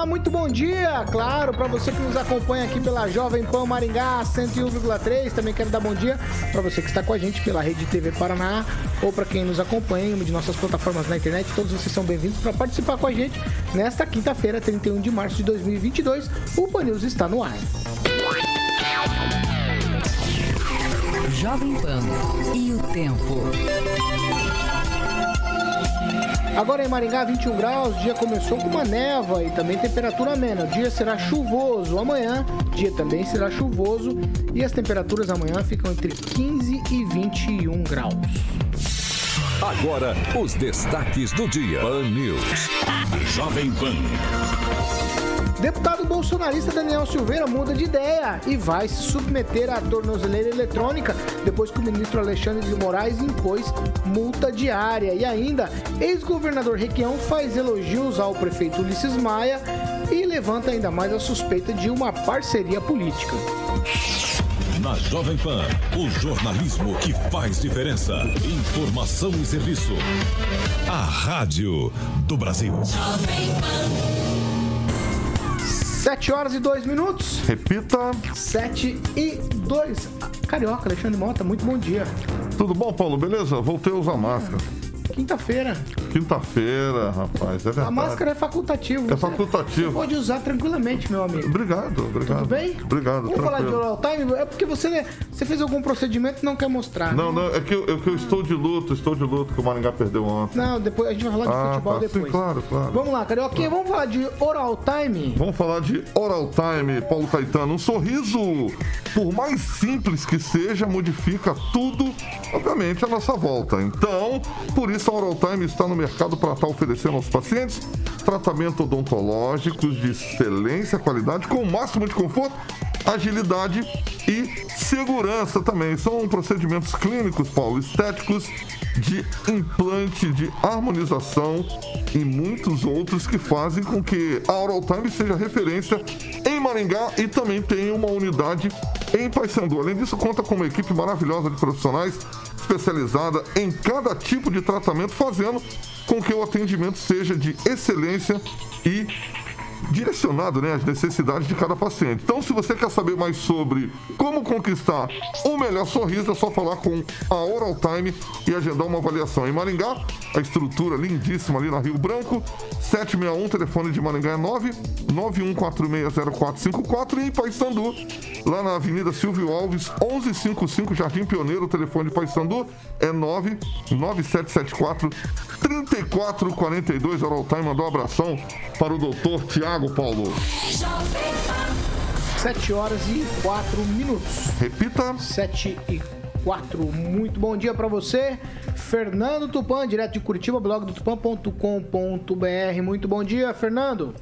Olá, muito bom dia! Claro, para você que nos acompanha aqui pela Jovem Pan Maringá 101,3, também quero dar bom dia para você que está com a gente pela Rede TV Paraná ou para quem nos acompanha em uma de nossas plataformas na internet. Todos vocês são bem-vindos para participar com a gente nesta quinta-feira, 31 de março de 2022. O Pan News está no ar. Jovem Pan e o tempo. Agora em Maringá, 21 graus, o dia começou com uma névoa e também temperatura amena. O dia será chuvoso. Amanhã, dia também será chuvoso e as temperaturas amanhã ficam entre 15 e 21 graus. Agora, os destaques do dia. Pan News. Jovem Pan. Deputado bolsonarista Daniel Silveira muda de ideia e vai se submeter à tornozeleira eletrônica depois que o ministro Alexandre de Moraes impôs multa diária. E ainda, ex-governador Requião faz elogios ao prefeito Ulisses Maia e levanta ainda mais a suspeita de uma parceria política. Na Jovem Pan, o jornalismo que faz diferença. Informação e serviço. A Rádio do Brasil. Jovem Pan. 7 horas e 2 minutos. Repita. 7 e 2. Carioca, Alexandre Mota, muito bom dia. Tudo bom, Paulo? Beleza? Voltei a usar máscara. Quinta-feira. Quinta-feira, rapaz, é verdade. A máscara é facultativo. É facultativo. Você pode usar tranquilamente, meu amigo. Obrigado, obrigado. Tudo bem? Obrigado, Vamos falar de oral time? É porque você, você fez algum procedimento e não quer mostrar. Não, né? não, é que, eu, é que eu estou de luto, estou de luto que o Maringá perdeu ontem. Não, depois a gente vai falar de ah, futebol tá, depois. Sim, claro, claro. Vamos lá, Carioquinha, vamos falar de oral time? Vamos falar de oral time, Paulo Caetano. Um sorriso, por mais simples que seja, modifica tudo, obviamente, a nossa volta. Então, por isso a oral time está no mercado para estar oferecendo aos pacientes tratamento odontológicos de excelência, qualidade, com o máximo de conforto, agilidade e segurança também. São procedimentos clínicos, Paulo, estéticos, de implante, de harmonização e muitos outros que fazem com que a Oral Time seja referência em Maringá e também tem uma unidade em Paysandu. Além disso, conta com uma equipe maravilhosa de profissionais especializada em cada tipo de tratamento, fazendo com que o atendimento seja de excelência e direcionado né, às necessidades de cada paciente. Então, se você quer saber mais sobre como conquistar o melhor sorriso, é só falar com a Oral Time e agendar uma avaliação. Em Maringá, a estrutura lindíssima ali na Rio Branco, 761, telefone de Maringá é 9 91460454 e em Paysandu, lá na Avenida Silvio Alves, 1155 Jardim Pioneiro, telefone de Paysandu é 99774 3442 Oral Time. Mandou um abração para o doutor Tiago Paulo. 7 horas e 4 minutos. Repita. 7 e 4. Muito bom dia para você. Fernando Tupan, direto de Curitiba, blog do tupan.com.br. Muito bom dia, Fernando.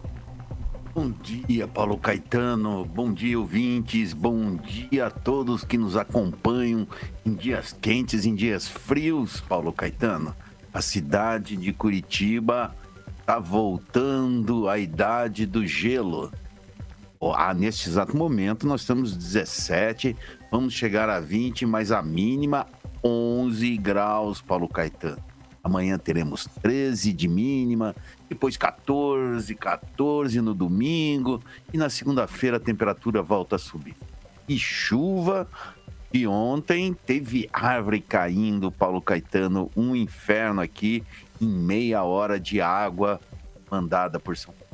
Bom dia, Paulo Caetano. Bom dia, ouvintes. Bom dia a todos que nos acompanham em dias quentes, em dias frios, Paulo Caetano. A cidade de Curitiba está voltando à idade do gelo. Ah, neste exato momento nós estamos 17, vamos chegar a 20, mas a mínima 11 graus, Paulo Caetano. Amanhã teremos 13 de mínima, depois 14, 14 no domingo e na segunda-feira a temperatura volta a subir. E chuva, e ontem teve árvore caindo, Paulo Caetano, um inferno aqui em meia hora de água mandada por São Paulo.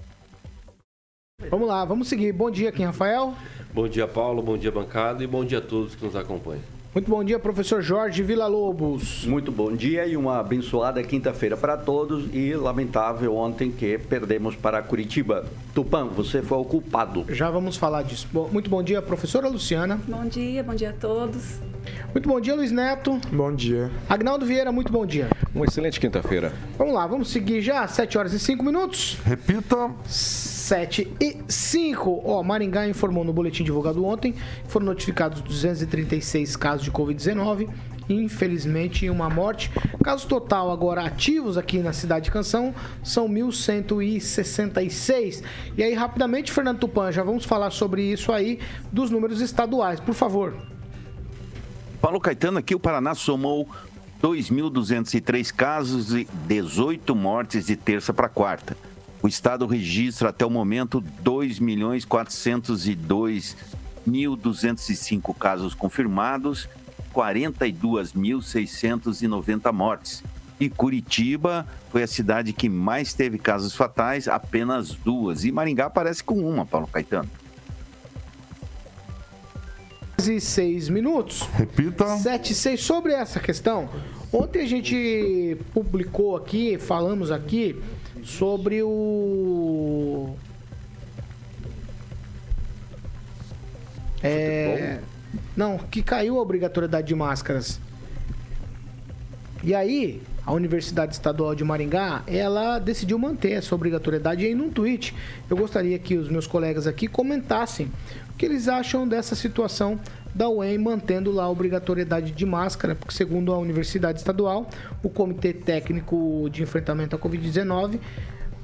Vamos lá, vamos seguir. Bom dia, aqui, Rafael. Bom dia, Paulo. Bom dia, bancada. E bom dia a todos que nos acompanham. Muito bom dia, professor Jorge Vila Lobos. Muito bom dia e uma abençoada quinta-feira para todos. E lamentável ontem que perdemos para Curitiba. Tupã, você foi o culpado. Já vamos falar disso. Bom, muito bom dia, professora Luciana. Bom dia, bom dia a todos. Muito bom dia, Luiz Neto. Bom dia. Agnaldo Vieira, muito bom dia. Uma excelente quinta-feira. Vamos lá, vamos seguir já, 7 horas e 5 minutos. Repita. 7 e 5. Ó, Maringá informou no boletim divulgado ontem foram notificados 236 casos de Covid-19 infelizmente uma morte. Casos total agora ativos aqui na cidade de Canção são 1.166. E aí, rapidamente, Fernando Tupan, já vamos falar sobre isso aí dos números estaduais, por favor. Paulo Caetano, aqui o Paraná somou 2.203 casos e 18 mortes de terça para quarta. O estado registra até o momento 2.402.205 casos confirmados 42.690 mortes. E Curitiba foi a cidade que mais teve casos fatais, apenas duas. E Maringá parece com uma, Paulo Caetano. E seis minutos. Repita. Sete e seis. Sobre essa questão, ontem a gente publicou aqui, falamos aqui sobre o. É. Não, que caiu a obrigatoriedade de máscaras. E aí, a Universidade Estadual de Maringá, ela decidiu manter essa obrigatoriedade. E aí, num tweet, eu gostaria que os meus colegas aqui comentassem o que eles acham dessa situação da UEM mantendo lá a obrigatoriedade de máscara, porque segundo a Universidade Estadual, o Comitê Técnico de Enfrentamento à Covid-19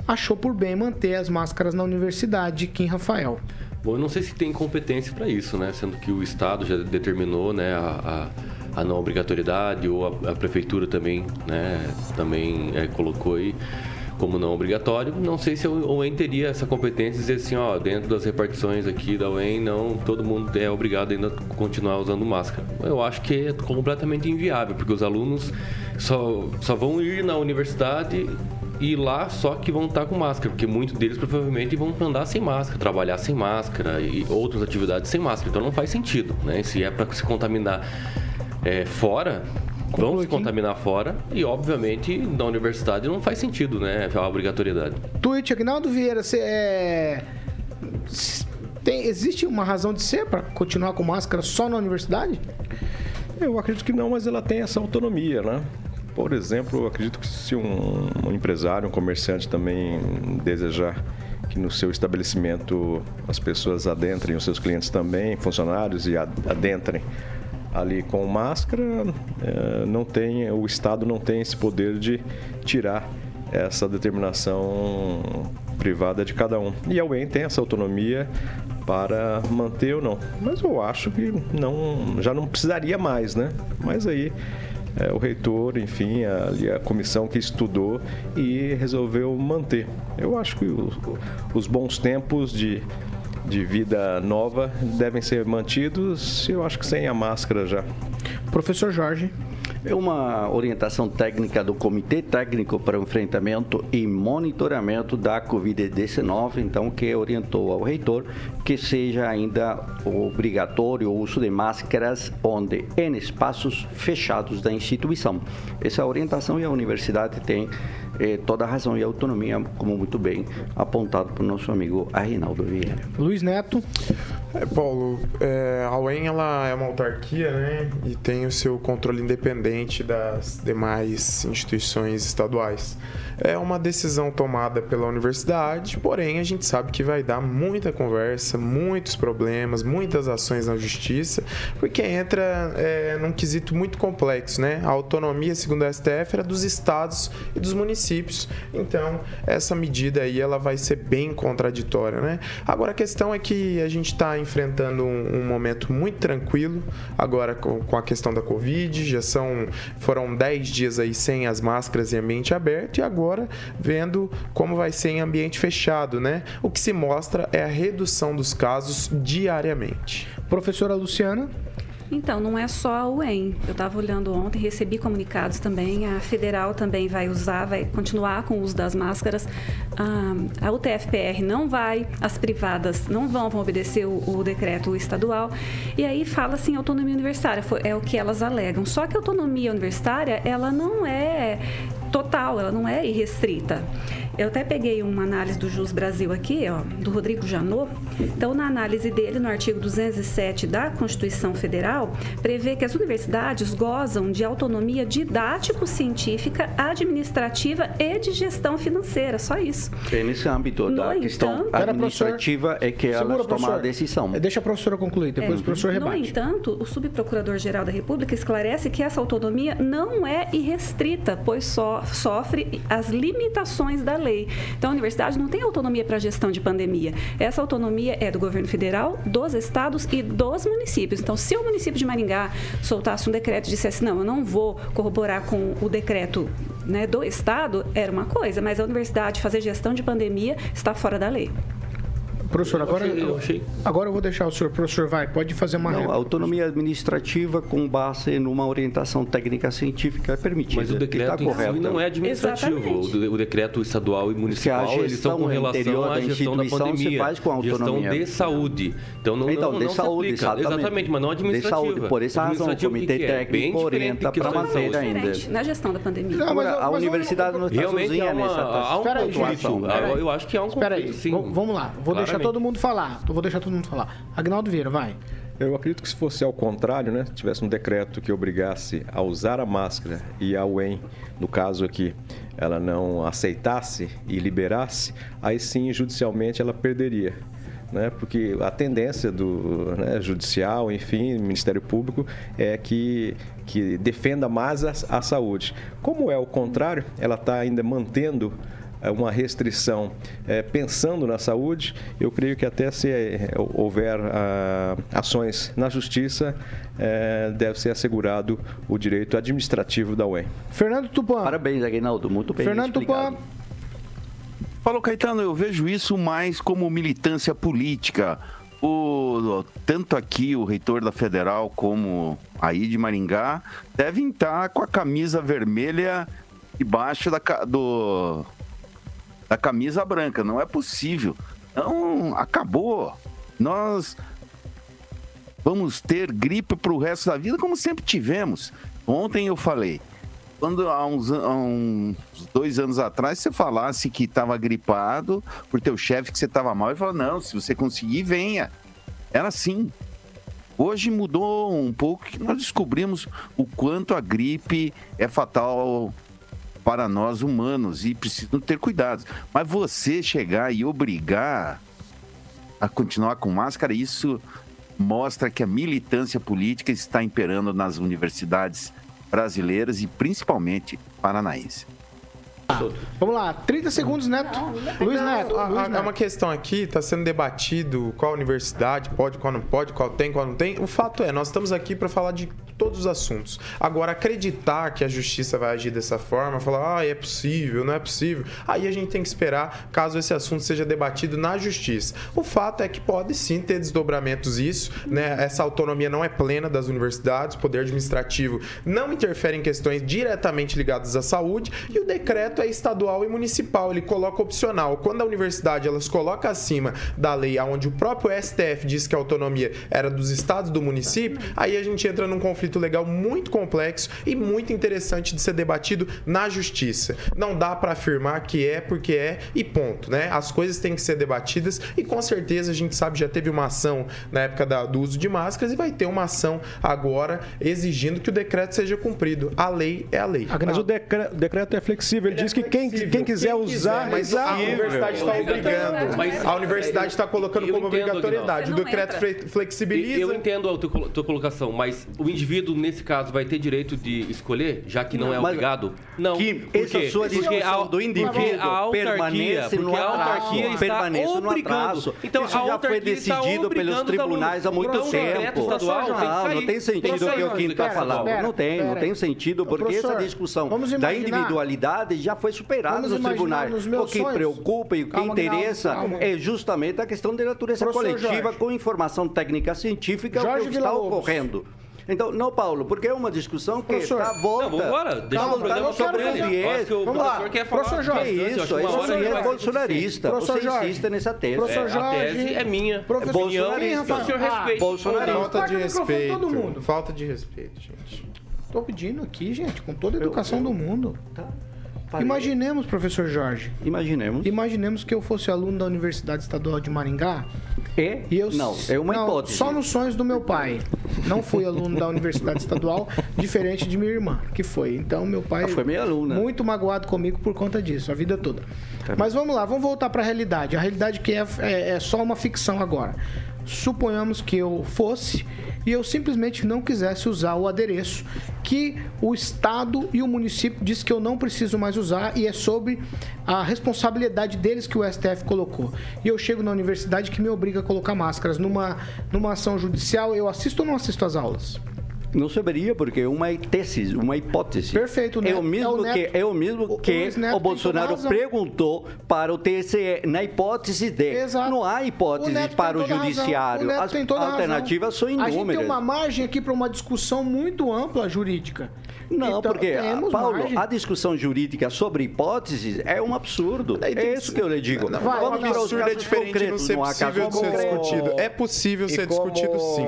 achou por bem manter as máscaras na universidade, Kim Rafael. Bom, eu não sei se tem competência para isso, né? Sendo que o Estado já determinou né, a, a, a não obrigatoriedade ou a, a, prefeitura também, né, também é, colocou aí como não obrigatório. Não sei se o UEM teria essa competência de dizer assim, ó, dentro das repartições aqui da UEM, não todo mundo é obrigado ainda a continuar usando máscara. Eu acho que é completamente inviável, porque os alunos só, só vão ir na universidade e lá só que vão estar com máscara, porque muitos deles provavelmente vão andar sem máscara, trabalhar sem máscara e outras atividades sem máscara. Então não faz sentido, né? Se é para se contaminar é, fora, vão se contaminar fora e, obviamente, na universidade não faz sentido, né? A obrigatoriedade. Tweet, Agnaldo Vieira, você é. Tem, existe uma razão de ser para continuar com máscara só na universidade? Eu acredito que não, mas ela tem essa autonomia, né? Por exemplo, acredito que se um, um empresário, um comerciante também desejar que no seu estabelecimento as pessoas adentrem, os seus clientes também, funcionários, e adentrem ali com máscara, é, não tem, o Estado não tem esse poder de tirar essa determinação privada de cada um. E a UEM tem essa autonomia para manter ou não. Mas eu acho que não, já não precisaria mais, né? Mas aí é, o reitor, enfim, a, a, comissão que estudou e resolveu manter. Eu acho que os, os bons tempos de, de vida nova devem ser mantidos, eu acho que sem a máscara já. Professor Jorge. É uma orientação técnica do Comitê Técnico para o Enfrentamento e Monitoramento da Covid-19, então, que orientou ao reitor que seja ainda obrigatório o uso de máscaras onde em espaços fechados da instituição. Essa orientação e a universidade tem eh, toda a razão e autonomia, como muito bem apontado por nosso amigo Arrinaldo Vieira. Luiz Neto. É, Paulo, é, a UEM ela é uma autarquia né, e tem o seu controle independente das demais instituições estaduais. É uma decisão tomada pela universidade, porém a gente sabe que vai dar muita conversa, muitos problemas, muitas ações na justiça, porque entra é, num quesito muito complexo, né? A autonomia, segundo a STF, era dos estados e dos municípios. Então, essa medida aí ela vai ser bem contraditória, né? Agora a questão é que a gente está enfrentando um, um, momento muito tranquilo agora com, com, a questão da Covid, já são foram 10 dias aí sem as máscaras em ambiente aberto e agora vendo como vai ser em ambiente fechado, né? O que se mostra é a redução dos casos diariamente. Professora Luciana então, não é só a UEM. Eu estava olhando ontem, recebi comunicados também. A federal também vai usar, vai continuar com o uso das máscaras. A UTFPR não vai, as privadas não vão, vão obedecer o, o decreto estadual. E aí fala assim, autonomia universitária, é o que elas alegam. Só que a autonomia universitária, ela não é total, ela não é irrestrita. Eu até peguei uma análise do Jus Brasil aqui, ó, do Rodrigo Janot. Então, na análise dele, no artigo 207 da Constituição Federal, prevê que as universidades gozam de autonomia didático-científica, administrativa e de gestão financeira. Só isso. É nesse âmbito da No questão entanto- administrativa é que Segura, elas tomam a decisão. É, Deixa a professora concluir, depois É. o professor No rebate. entanto, o subprocurador-geral da República esclarece que essa autonomia não é irrestrita, pois só sofre as limitações da lei. Então, a universidade não tem autonomia para gestão de pandemia. Essa autonomia é do governo federal, dos estados e dos municípios. Então, se o município de Maringá soltasse um decreto e dissesse, não, eu não vou corroborar com o decreto né, do estado, era uma coisa, mas a universidade fazer gestão de pandemia está fora da lei. Professor, agora achei- eu achei- agora eu vou deixar o senhor. Professor, vai, pode fazer uma Não, a réplica. autonomia administrativa com base numa orientação técnica científica é permitida. Mas o que decreto está em si correto. não é administrativo. Exatamente. O, de- o decreto estadual e municipal, eles são com gestão relação à da gestão da instituição se pandemia. faz com autonomia. Gestão de saúde. Então não, Então, não, de não se saúde, aplica. exatamente. mas não De administrativa. saúde. Por essa razão, o comitê que é? técnico diferente orienta de de manter ainda. Diferente na gestão da pandemia. Não, mas- Agora, a mas universidade não está sozinha nessa há um eu acho que há um conflito, sim. vamos lá. Vou deixar. Todo mundo falar. Eu Vou deixar todo mundo falar. Agnaldo Vieira, vai. Eu acredito que se fosse ao contrário, né, tivesse um decreto que obrigasse a usar a máscara e a UEM, no caso aqui, ela não aceitasse e liberasse, aí sim, judicialmente, ela perderia. Né, porque a tendência do né, judicial, enfim, Ministério Público, é que, que defenda mais a, a saúde. Como é o contrário, ela está ainda mantendo uma restrição é, pensando na saúde, eu creio que até se é, houver ah, ações na justiça, é, deve ser assegurado o direito administrativo da UEM. Fernando Tupan. Parabéns, Aguinaldo. Muito bem Fernando explicado. Tupan. Paulo Caetano, eu vejo isso mais como militância política. O, tanto aqui o reitor da Federal como aí de Maringá devem estar com a camisa vermelha debaixo da, do, da camisa branca. Não é possível. Não, acabou. Nós vamos ter gripe para o resto da vida, como sempre tivemos. Ontem eu falei, quando há uns, há uns dois anos atrás você falasse que estava gripado por teu chefe que você estava mal, ele falou, não, se você conseguir, venha. Era assim. Hoje mudou um pouco, que nós descobrimos o quanto a gripe é fatal para nós humanos e precisam ter cuidados. Mas você chegar e obrigar a continuar com máscara, isso mostra que a militância política está imperando nas universidades brasileiras e principalmente paranaense. Vamos lá, 30 segundos, Neto. Luiz Neto. A- Luiz a- É Neto. uma questão aqui, está sendo debatido qual universidade pode, qual não pode, qual tem, qual não tem. O fato é, nós estamos aqui para falar de todos os assuntos. Agora, acreditar que a justiça vai agir dessa forma, falar, ah, é possível, não é possível, aí a gente tem que esperar caso esse assunto seja debatido na justiça. O fato é que pode sim ter desdobramentos isso, né? Essa autonomia não é plena das universidades, o poder administrativo não interfere em questões diretamente ligadas à saúde e o decreto é estadual e municipal, ele coloca opcional. Quando a universidade ela se coloca acima da lei, onde o próprio STF diz que a autonomia era dos estados do município, aí a gente entra num conflito legal muito complexo e muito interessante de ser debatido na justiça. Não dá para afirmar que é porque é e ponto, né? As coisas têm que ser debatidas e com certeza a gente sabe já teve uma ação na época da- do uso de máscaras e vai ter uma ação agora exigindo que o decreto seja cumprido. A lei é a lei. Mas o decre- o decreto é flexível, ele diz que quem, quem quiser usar, mas a universidade está obrigando. Mas- a universidade está colocando como entendo, obrigatoriedade. O decreto flexibiliza. Eu entendo a tua, colo- tua colocação, mas o indivíduo, nesse caso, vai ter direito de escolher, já que não, é obrigado? Não. Kim, essa quê? sua discussão a- do indivíduo porque a autarquia, permanece no porque a autarquia está permanece no obrigando. atraso. Então, Isso a já foi decidido pelos tribunais há muito Então, tempo. estadual não, tem sentido o que o Kim está falando. não tem, não tem sentido, porque essa discussão da individualidade já foi superada Vamos nos tribunais. o que sonhos. preocupa e o que Calma, interessa calma. é justamente a questão de natureza Professor coletiva Jorge. com informação técnica científica Jorge o que está ocorrendo. Então, não, Paulo, porque é uma discussão que está volta. Não, vambora. Deixa Calma, o programa eu sobre ele. Eu acho que o Vamos lá. professor quer falar. Professor Jorge, Que eu isso, uma isso aí é bolsonarista. Professor Você Jorge. insiste nessa tese. Professor É, a Jorge. tese é minha. Professor é Jorge, então o senhor respeite. Bolsonarista. Falta de respeito. todo mundo. Falta de respeito, gente. Tô pedindo aqui, gente, com toda a educação do mundo. Imaginemos, professor Jorge. Imaginemos. Imaginemos que eu fosse aluno da Universidade Estadual de Maringá. É? E eu, Não, é uma não, hipótese. Só nos sonhos do meu pai. Não fui aluno da Universidade Estadual, diferente de minha irmã, que foi. Então, meu pai. Ah, foi minha aluna. Muito magoado comigo por conta disso, a vida toda. Mas vamos lá, vamos voltar para a realidade. A realidade que é, é, é só uma ficção agora. Suponhamos que eu fosse e eu simplesmente não quisesse usar o adereço que o Estado e o município diz que eu não preciso mais usar e é sobre a responsabilidade deles que o STF colocou. E eu chego na universidade que me obriga a colocar máscaras. Numa, numa ação judicial, eu assisto ou não assisto às aulas? Não saberia, porque é uma tese, uma hipótese. Perfeito, É Neto. o mesmo É o que, é o mesmo o que o tem Bolsonaro perguntou para o TSE, na hipótese de. Exato. Não há O hipótese para o judiciário. O As alternativas são A gente inúmeras. tem uma margem aqui para uma discussão muito ampla jurídica. Não, Então, porque, temos Paulo, margem. a discussão jurídica sobre hipóteses é um absurdo. Daí É que isso que eu lhe digo. Não, Vai, Vamos o para os absurdo é casos diferente não concretos, ser não possível ser discutido. É possível E ser como- discutido sim.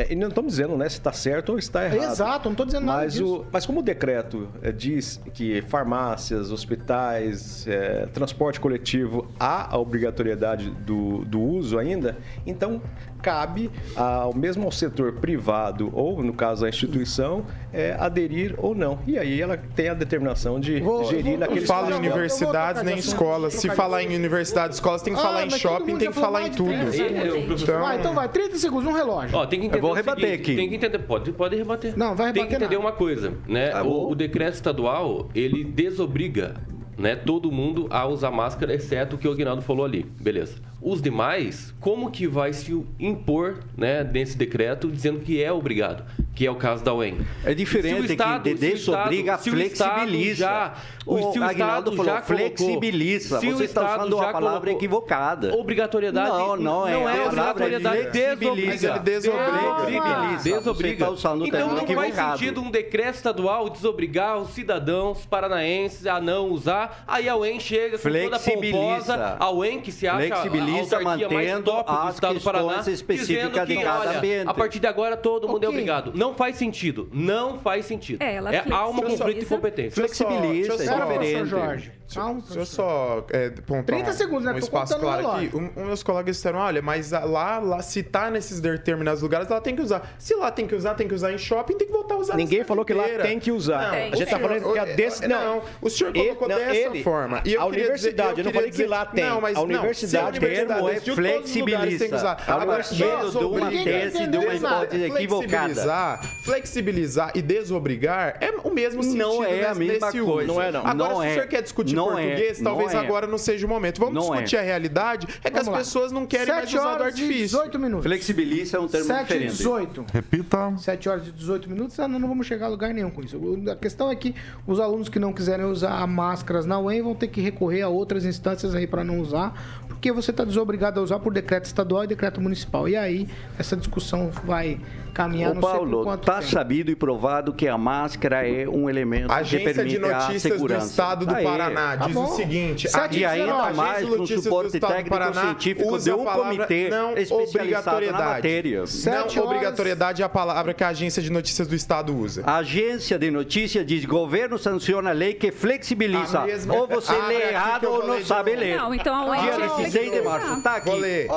É, e não estamos dizendo né, se está certo ou está errado. Exato, não estou dizendo nada Mas, disso. o, mas como o decreto eh, diz que farmácias, hospitais, eh, transporte coletivo há a obrigatoriedade do, do uso ainda, então cabe ao mesmo ao setor privado ou, no caso, a instituição, eh, aderir ou não. E aí ela tem a determinação de Vou- gerir vou- naquele Não fala em universidades nem escolas. Se falar em universidades, escolas, tem que Ah, falar em shopping, tem que falar em tudo. 30 segundos. É, o professor- Ah, então vai, 30 segundos, um relógio. Ó, tem que entender vou o rebater seguinte, aqui. Tem que entender, pode, pode rebater. Não, vai Tem que rebater entender nada. uma coisa, né? Tá o, o decreto estadual, ele desobriga né, todo mundo a usar máscara, exceto o que o Aguinaldo falou ali. Beleza. Os demais, como que vai se impor né, nesse decreto dizendo que é obrigado? Que é o caso da UEM. É diferente Se o Estado- que de se o Estado- desobriga, se o Estado flexibiliza. já- o, se o Estado Aguinaldo falou já flexibiliza. se o Você está Estado usando já a palavra colocou equivocada. Obrigatoriedade. Não, não é. Não A é palavra obrigatoriedade. flexibiliza. Desobriga. Mas ele desobriga. Desobriga. Você está usando o então não faz equivocado. sentido um decreto estadual desobrigar os cidadãos paranaenses a não usar. Aí a UEM chega com toda Flexibiliza. pomposa. A UEM que se acha Flexibiliza, a autarquia mais mantendo as estado do Paraná, questões específicas que, de cada olha, ambiente. a partir de agora todo mundo é Ok. obrigado. Não faz sentido. Não faz sentido. É, ela há um conflito de competência. Flexibiliza, eu é diferente. Jorge. Deixa, Calma, deixa eu só é, pontuar 30 um- segundos, né? um espaço claro aqui. Um, um meus colegas disseram, olha, mas lá, lá, se tá nesses determinados lugares, ela tem que usar. Se lá tem que usar, tem que usar em shopping, tem que voltar a usar Ninguém falou que lá tem que usar. Não, Tem. A gente está falando que a desse... Não, não, o senhor Ele- colocou não, dessa ele- forma. E eu a universidade, dizer- eu não queria falei que lá dizer- tem. Não, mas A não, universidade se a O termo é universidade de todos os lugares tem que flexibiliza. usar. A Agora, partir de uma tese de uma hipótese equivocada. Flexibilizar, e desobrigar é o mesmo sentido Não é a mesma nesse coisa. uso. Não é, não. Agora, Não se é. o senhor quer discutir Não é. português, Não talvez é. agora não seja o momento. Vamos Não é. discutir a realidade. É que Vamos as lá. pessoas não querem mais 7 usar do horas e artifício. 18 minutos. Flexibiliza é um termo 7 e diferente. 18. Repita. 7 horas e 18 minutos, ah, não, não vamos chegar a lugar nenhum com isso. O- A questão é que os alunos que não quiserem usar máscaras na UEM vão ter que recorrer a outras instâncias aí para não usar, porque você está desobrigado a usar por decreto estadual e decreto municipal. E aí essa discussão vai caminhar Ô não sei Paulo, quanto está tempo. sabido e provado que a máscara é um elemento A que Agência permite de a Notícias do segurança. Estado do Aí, Paraná Tá diz bom. o seguinte: Sete E ainda dezenove. mais Agência de com Notícias do suporte Estado do técnico Paraná científico de a um comitê não especializado na obrigatoriedade. matéria. Sete Não horas. obrigatoriedade é a palavra que a Agência de Notícias do Estado usa. A agência de notícias diz governo sanciona a lei que flexibiliza. A mesma- Ou você Abre lê errado ou não sabe ler. Não, então a UEM Dia tem que 16 de março. Tá aqui. Vou ler.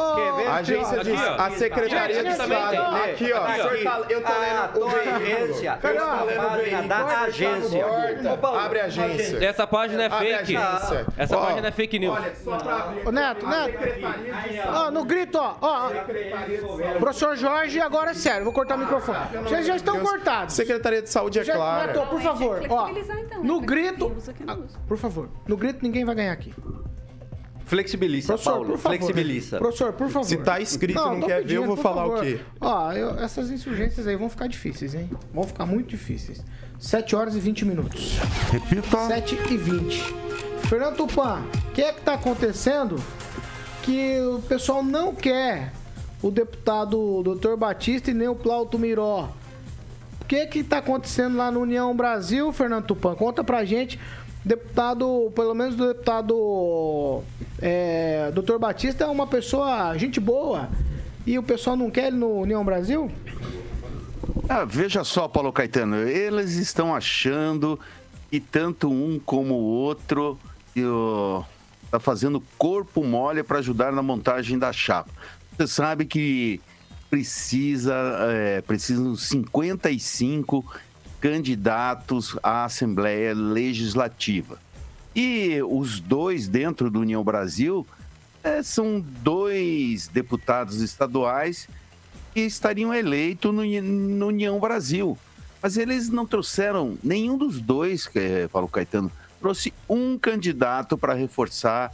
A agência diz, a Secretaria de. Estado. Aqui, ó. Tá- Eu tô Ah, lendo veículo. agência. Eu tô lendo o Página veículo. da agência. Abre a agência. Essa página é a fake. Essa página é fake news. Olha, só pra abrir. Ô, Neto, Neto. Ó, no grito, ó. Professor Jorge, agora é sério, vou cortar o microfone. Vocês já estão cortados. Secretaria de Saúde é clara. Neto, por favor, ó. então, No né? grito. Usa. Por favor, no grito ninguém vai ganhar aqui. Flexibiliza, Professor, Paulo. por favor. Flexibiliza. Professor, por favor. Se tá escrito e não tô quer ver, eu vou falar o favor. quê? Ó, eu- essas insurgências aí vão ficar difíceis, hein? Vão ficar muito difíceis. 7 horas e 20 minutos. Repita. 7 e 20. Fernando Tupan, o que é que tá acontecendo que o pessoal não quer o deputado Dr. Batista e nem o Plauto Miró? O que que tá acontecendo lá no União Brasil, Fernando Tupan? Conta pra gente. Deputado, pelo menos o deputado é, Dr. Batista é uma pessoa, gente boa. E o pessoal não quer ele no União Brasil? Ah, veja só, Paulo Caetano, eles estão achando e tanto um como o outro está fazendo corpo mole para ajudar na montagem da chapa. Você sabe que precisa é, precisam 55 candidatos à Assembleia Legislativa. E os dois dentro do União Brasil é, são dois deputados estaduais que estariam eleitos no, no União Brasil. Mas eles não trouxeram nenhum dos dois, é Paulo Caetano, trouxe um candidato para reforçar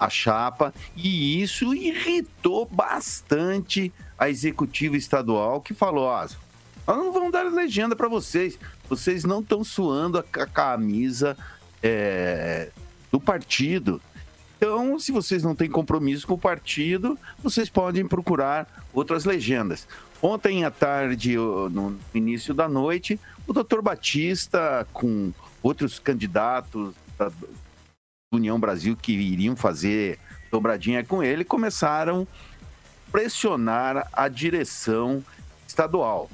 a chapa e isso irritou bastante a executiva estadual que falou: ó, nós não vamos dar legenda para vocês, vocês não estão suando a camisa é, do partido. Então, se vocês não têm compromisso com o partido, vocês podem procurar outras legendas. Ontem à tarde, no início da noite, o doutor Batista, com outros candidatos da União Brasil que iriam fazer dobradinha com ele, começaram a pressionar a direção estadual.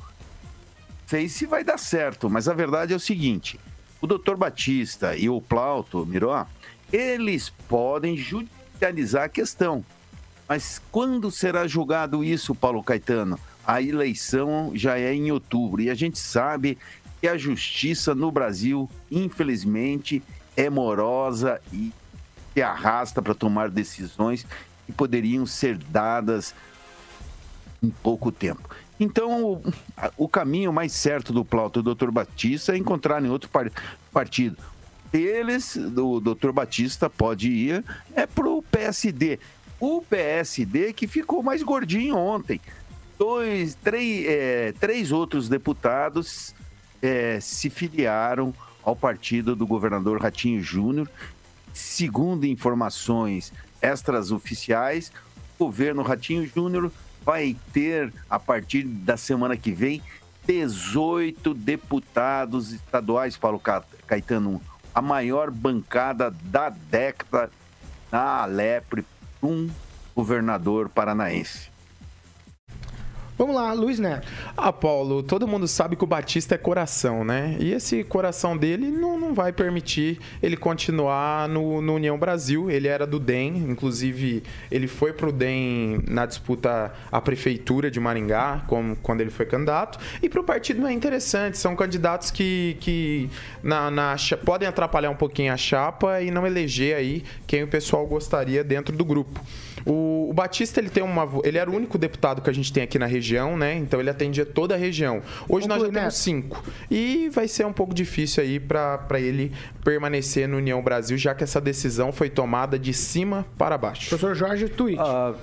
Sei se vai dar certo, mas a verdade é o seguinte: o doutor Batista e o Plauto Miró, eles podem judicializar a questão. Mas quando será julgado isso, Paulo Caetano? a eleição já é em outubro e a gente sabe que a justiça no Brasil, infelizmente, é morosa e se arrasta para tomar decisões que poderiam ser dadas em pouco tempo. Então, o, caminho mais certo do Plauto do Dr. Batista é encontrar em outro par, partido. Eles, o Dr. Batista pode ir é para o PSD. O PSD que ficou mais gordinho ontem dois, três, é, três outros deputados é, se filiaram ao partido do governador Ratinho Júnior. Segundo informações extras oficiais, o governo Ratinho Júnior vai ter, a partir da semana que vem, 18 deputados estaduais, Paulo Caetano, a maior bancada da década na Alepre, um governador paranaense. Vamos lá, Luiz Neto. Ah, Paulo, todo mundo sabe que o Batista é coração, né? E esse coração dele não, não vai permitir ele continuar no, no União Brasil. Ele era do DEM, inclusive ele foi pro DEM na disputa à prefeitura de Maringá, como, quando ele foi candidato. E pro partido não é interessante, são candidatos que, que na, na, podem atrapalhar um pouquinho a chapa e não eleger aí quem o pessoal gostaria dentro do grupo. O, o, Batista ele tem uma, ele era o único deputado que a gente tem aqui na região, né? Então ele atendia toda a região. Hoje nós já temos cinco e vai ser um pouco difícil aí para ele permanecer no União Brasil, já que essa decisão foi tomada de cima para baixo. Professor Jorge Twitch. Uh,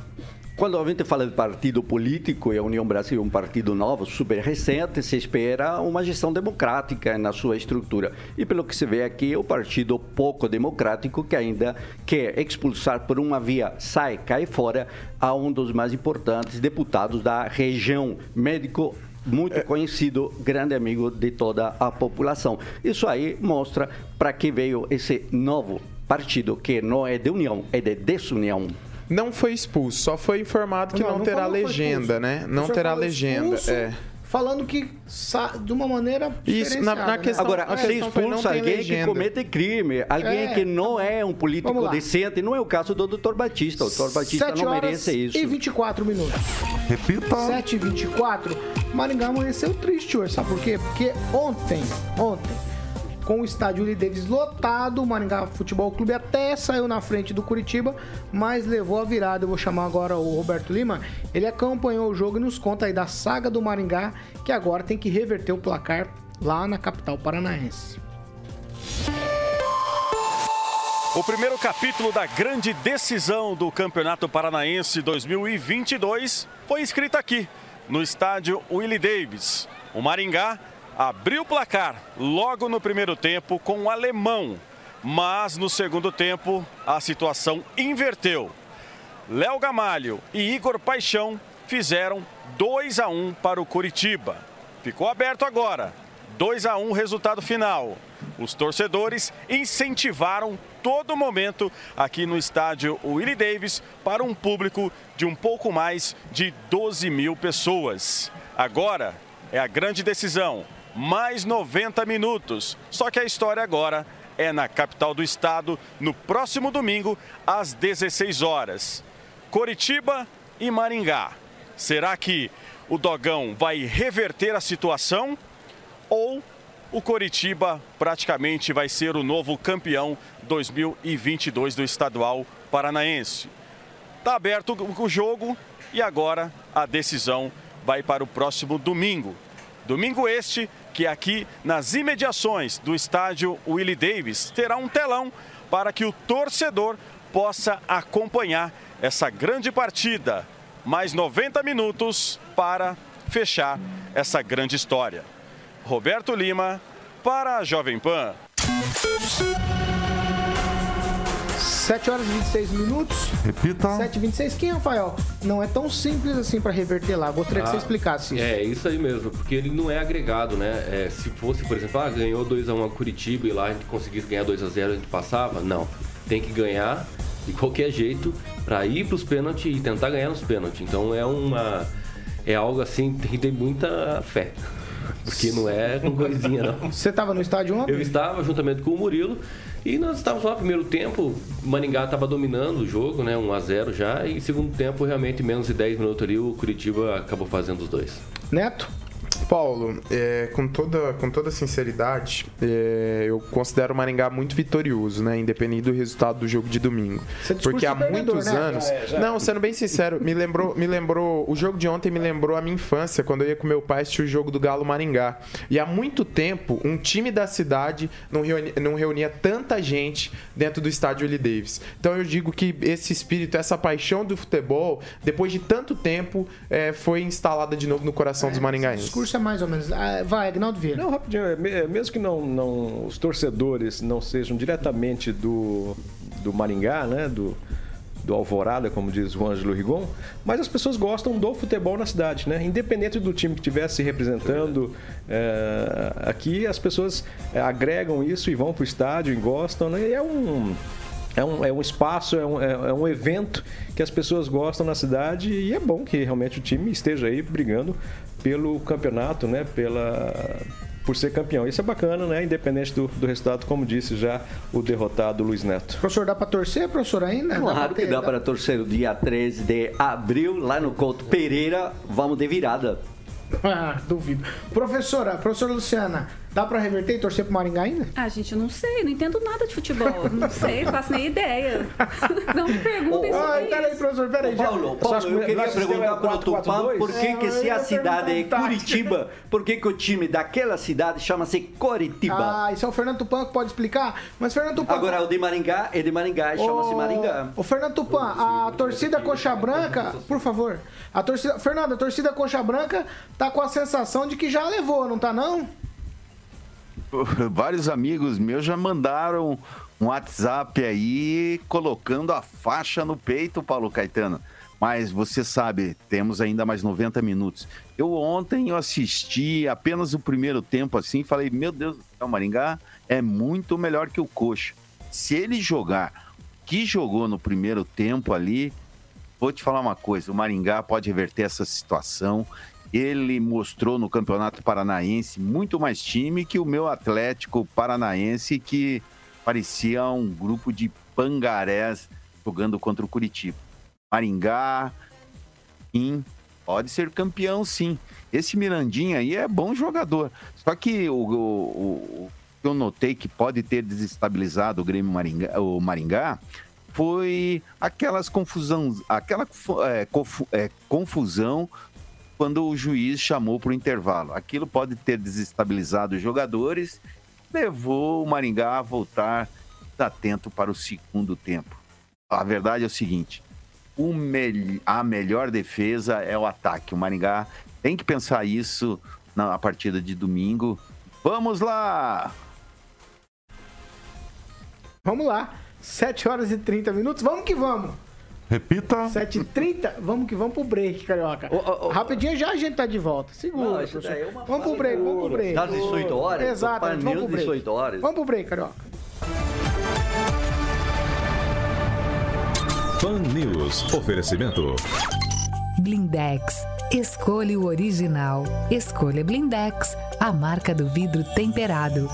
quando a gente fala de partido político, e a União Brasil é um partido novo, super recente, se espera uma gestão democrática na sua estrutura. E pelo que se vê aqui, é um partido pouco democrático que ainda quer expulsar por uma via sai, cai fora, a um dos mais importantes deputados da região, médico muito conhecido, grande amigo de toda a população. Isso aí mostra para que veio esse novo partido, que não é de união, é de desunião não foi expulso, só foi informado que não, não, não terá legenda, né? Não terá legenda. É falando que de uma maneira Isso, na, na né? questão, Agora, a ser expulso alguém que comete crime, alguém é. que não é um político decente, não é o caso do Dr. Batista. O Dr. Batista não merece isso. e 24 minutos. Repita. 7 e 24. Maringá amanheceu triste hoje, sabe por quê? Porque ontem, ontem, com o estádio Lee Davis lotado. O Maringá Futebol Clube até saiu na frente do Curitiba, mas levou a virada. Eu vou chamar agora o Roberto Lima. Ele acompanhou o jogo e nos conta aí da saga do Maringá, que agora tem que reverter o placar lá na capital paranaense. O primeiro capítulo da grande decisão do Campeonato Paranaense 2022 foi escrito aqui, no estádio Willie Davis. O Maringá abriu o placar logo no primeiro tempo com o alemão, mas no segundo tempo a situação inverteu. Léo Gamalho e Igor Paixão fizeram 2 a 1 para o Curitiba. Ficou aberto agora. 2 a 1 resultado final. Os torcedores incentivaram todo momento aqui no estádio Willie Davis para um público de um pouco mais de 12 mil pessoas. Agora é a grande decisão mais 90 minutos. Só que a história agora é na capital do estado, no próximo domingo, às 16 horas. Coritiba e Maringá. Será que o Dogão vai reverter a situação ou o Coritiba praticamente vai ser o novo campeão 2022 do estadual paranaense? Está aberto o jogo e agora a decisão vai para o próximo domingo. Domingo este que aqui nas imediações do estádio Willie Davis terá um telão para que o torcedor possa acompanhar essa grande partida. Mais 90 minutos para fechar essa grande história. Roberto Lima, para a Jovem Pan. 7 horas e 26 minutos. Repita. 7 e 26. Quem, Rafael? Não é tão simples assim para reverter lá. Gostaria que você Ah, explicasse isso. É, isso aí mesmo, porque ele não é agregado, né? É, se fosse, por exemplo, ah, ganhou 2x1 a Curitiba e lá a gente conseguisse ganhar 2x0 a, gente passava, não. Tem que ganhar de qualquer jeito para ir para os pênaltis e tentar ganhar nos pênaltis. Então é uma. É algo assim, tem que ter muita fé. Porque não é com coisinha, não. Você estava no estádio ontem? Eu estava juntamente com o Murilo e nós estávamos lá primeiro tempo. Maringá estava dominando o jogo, né? 1 a 0 já. E segundo tempo, realmente, menos de 10 minutos ali, o Curitiba acabou fazendo os dois. Neto? Paulo, é, com, toda, com toda sinceridade, é, eu considero o Maringá muito vitorioso, né? Independente do resultado do jogo de domingo. Porque há muitos né? anos. É, já é. Não, sendo bem sincero, me lembrou, me lembrou. O jogo de ontem me lembrou a minha infância, quando eu ia com meu pai assistir o jogo do Galo Maringá. E há muito tempo, um time da cidade não reunia, não reunia tanta gente dentro do estádio Willie Davis. Então eu digo que esse espírito, essa paixão do futebol, depois de tanto tempo, é, foi instalada de novo no coração dos O maringaenses. Discurso é mais ou menos. Ah, vai, Agnaldo Vieira. Não, rapidinho, é, é, mesmo que não, não, os torcedores não sejam diretamente do, do Maringá, né? Do, do Alvorada, como diz o Ângelo Rigon, mas as pessoas gostam do futebol na cidade, né? Independente do time que estivesse representando é, aqui, as pessoas é, agregam isso e vão para o estádio e gostam, né? E é um. É um, é um espaço, é um, é, é um evento que as pessoas gostam na cidade e é bom que realmente o time esteja aí brigando pelo campeonato, né? Pela, por ser campeão. Isso é bacana, né? Independente do, do resultado, como disse já o derrotado Luiz Neto. Professor, dá para torcer, professor, ainda? Claro pra que dá para torcer o dia 13 de abril, lá no Couto Pereira. Vamos de virada. Ah, duvido. Professora, professora Luciana, dá para reverter e torcer pro Maringá ainda? Ah, gente, eu não sei, não entendo nada de futebol. Não sei, faço nem ideia. Não me perguntem Ah, sobre peraí, isso. professor, peraí. já- Paulo, Paulo, eu queria perguntar para o Tupã por que, É, que eu se a cidade é tática. Curitiba, por que, que o time daquela cidade chama-se Coritiba? Ah, isso é o Fernando Tupan que pode explicar. Mas, Fernando Tupan. Agora, o de Maringá é de Maringá e chama-se Maringá. O Fernando Tupan, a torcida Coxa Branca, por favor. A torcida, Fernando, a torcida Coxa Branca tá com a sensação de que já levou, não tá não? Vários amigos meus já mandaram um WhatsApp aí colocando a faixa no peito, Paulo Caetano. Mas você sabe, temos ainda mais 90 minutos. Eu ontem eu assisti apenas o primeiro tempo assim, falei, meu Deus, o Maringá é muito melhor que o Coxa. Se ele jogar que jogou no primeiro tempo ali, vou te falar uma coisa, o Maringá pode reverter essa situação. Ele mostrou no Campeonato Paranaense muito mais time que o meu Atlético Paranaense, que parecia um grupo de pangarés jogando contra o Curitiba. Maringá, sim, pode ser campeão, sim. Esse Mirandinha aí é bom jogador. Só que o, o- o- que eu notei que pode ter desestabilizado o Grêmio Maringá, o Maringá foi aquelas confusão, aquela é, é, confusão quando o juiz chamou para o intervalo. Aquilo pode ter desestabilizado os jogadores, levou o Maringá a voltar atento para o segundo tempo. A verdade é o seguinte: o mel- a melhor defesa é o ataque. O Maringá tem que pensar isso na partida de domingo. Vamos lá! Vamos lá. 7 horas e 30 minutos. Vamos que vamos. Repita. 7 e 30 Vamos que vamos pro break, carioca. Rapidinho já a gente tá de volta. Segura, Não, daí é uma Vamos pro break, vamos pro break. Das 18 horas? Exato, vamos pro break. 18 horas. Vamos pro break, carioca. Fan News. Oferecimento. Blindex. Escolha o original. Escolha Blindex. a marca do vidro temperado.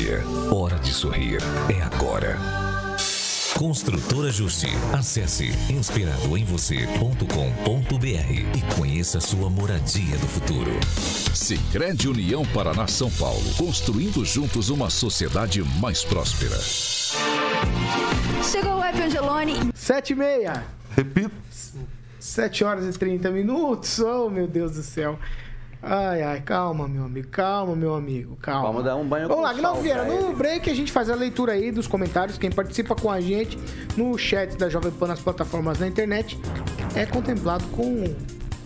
Odontologia. Hora de sorrir. É agora. Construtora Justi. Acesse inspiradoemvocê.com.br e conheça sua moradia do futuro. Sicredi União Paraná São Paulo, construindo juntos uma sociedade mais próspera. Chegou o App Angelone. 7 e meia. Repita. 7 horas e 30 minutos. Oh, meu Deus do céu. Ai, ai, calma, meu amigo, calma, meu amigo, calma. Vamos dar um banho Vamos com lá, Agnaldo Vieira, no break a gente faz a leitura aí dos comentários. Quem participa com a gente no chat da Jovem Pan nas plataformas na internet é contemplado com um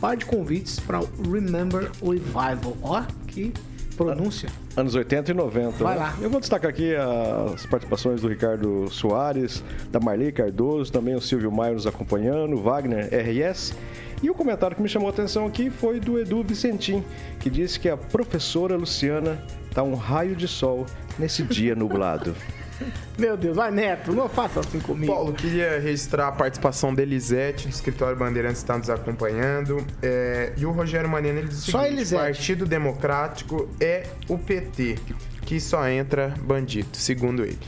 par de convites para o Remember Revival. Ó, que pronúncia. Anos 80 e 90. Vai né? lá. Eu vou destacar aqui as participações do Ricardo Soares, da Marli Cardoso, também o Silvio Maio nos acompanhando, Wagner RS. E o comentário que me chamou a atenção aqui foi do Edu Vicentim, que disse que a professora Luciana tá um raio de sol nesse dia nublado. Meu Deus, vai, Neto, não faça assim comigo. Paulo, queria registrar a participação da Elisete, do Escritório Bandeirantes, que está nos acompanhando. É, e o Rogério Maneno, ele diz o Só seguinte, Elisete. Partido Democrático é o PT, que só entra bandido, segundo ele.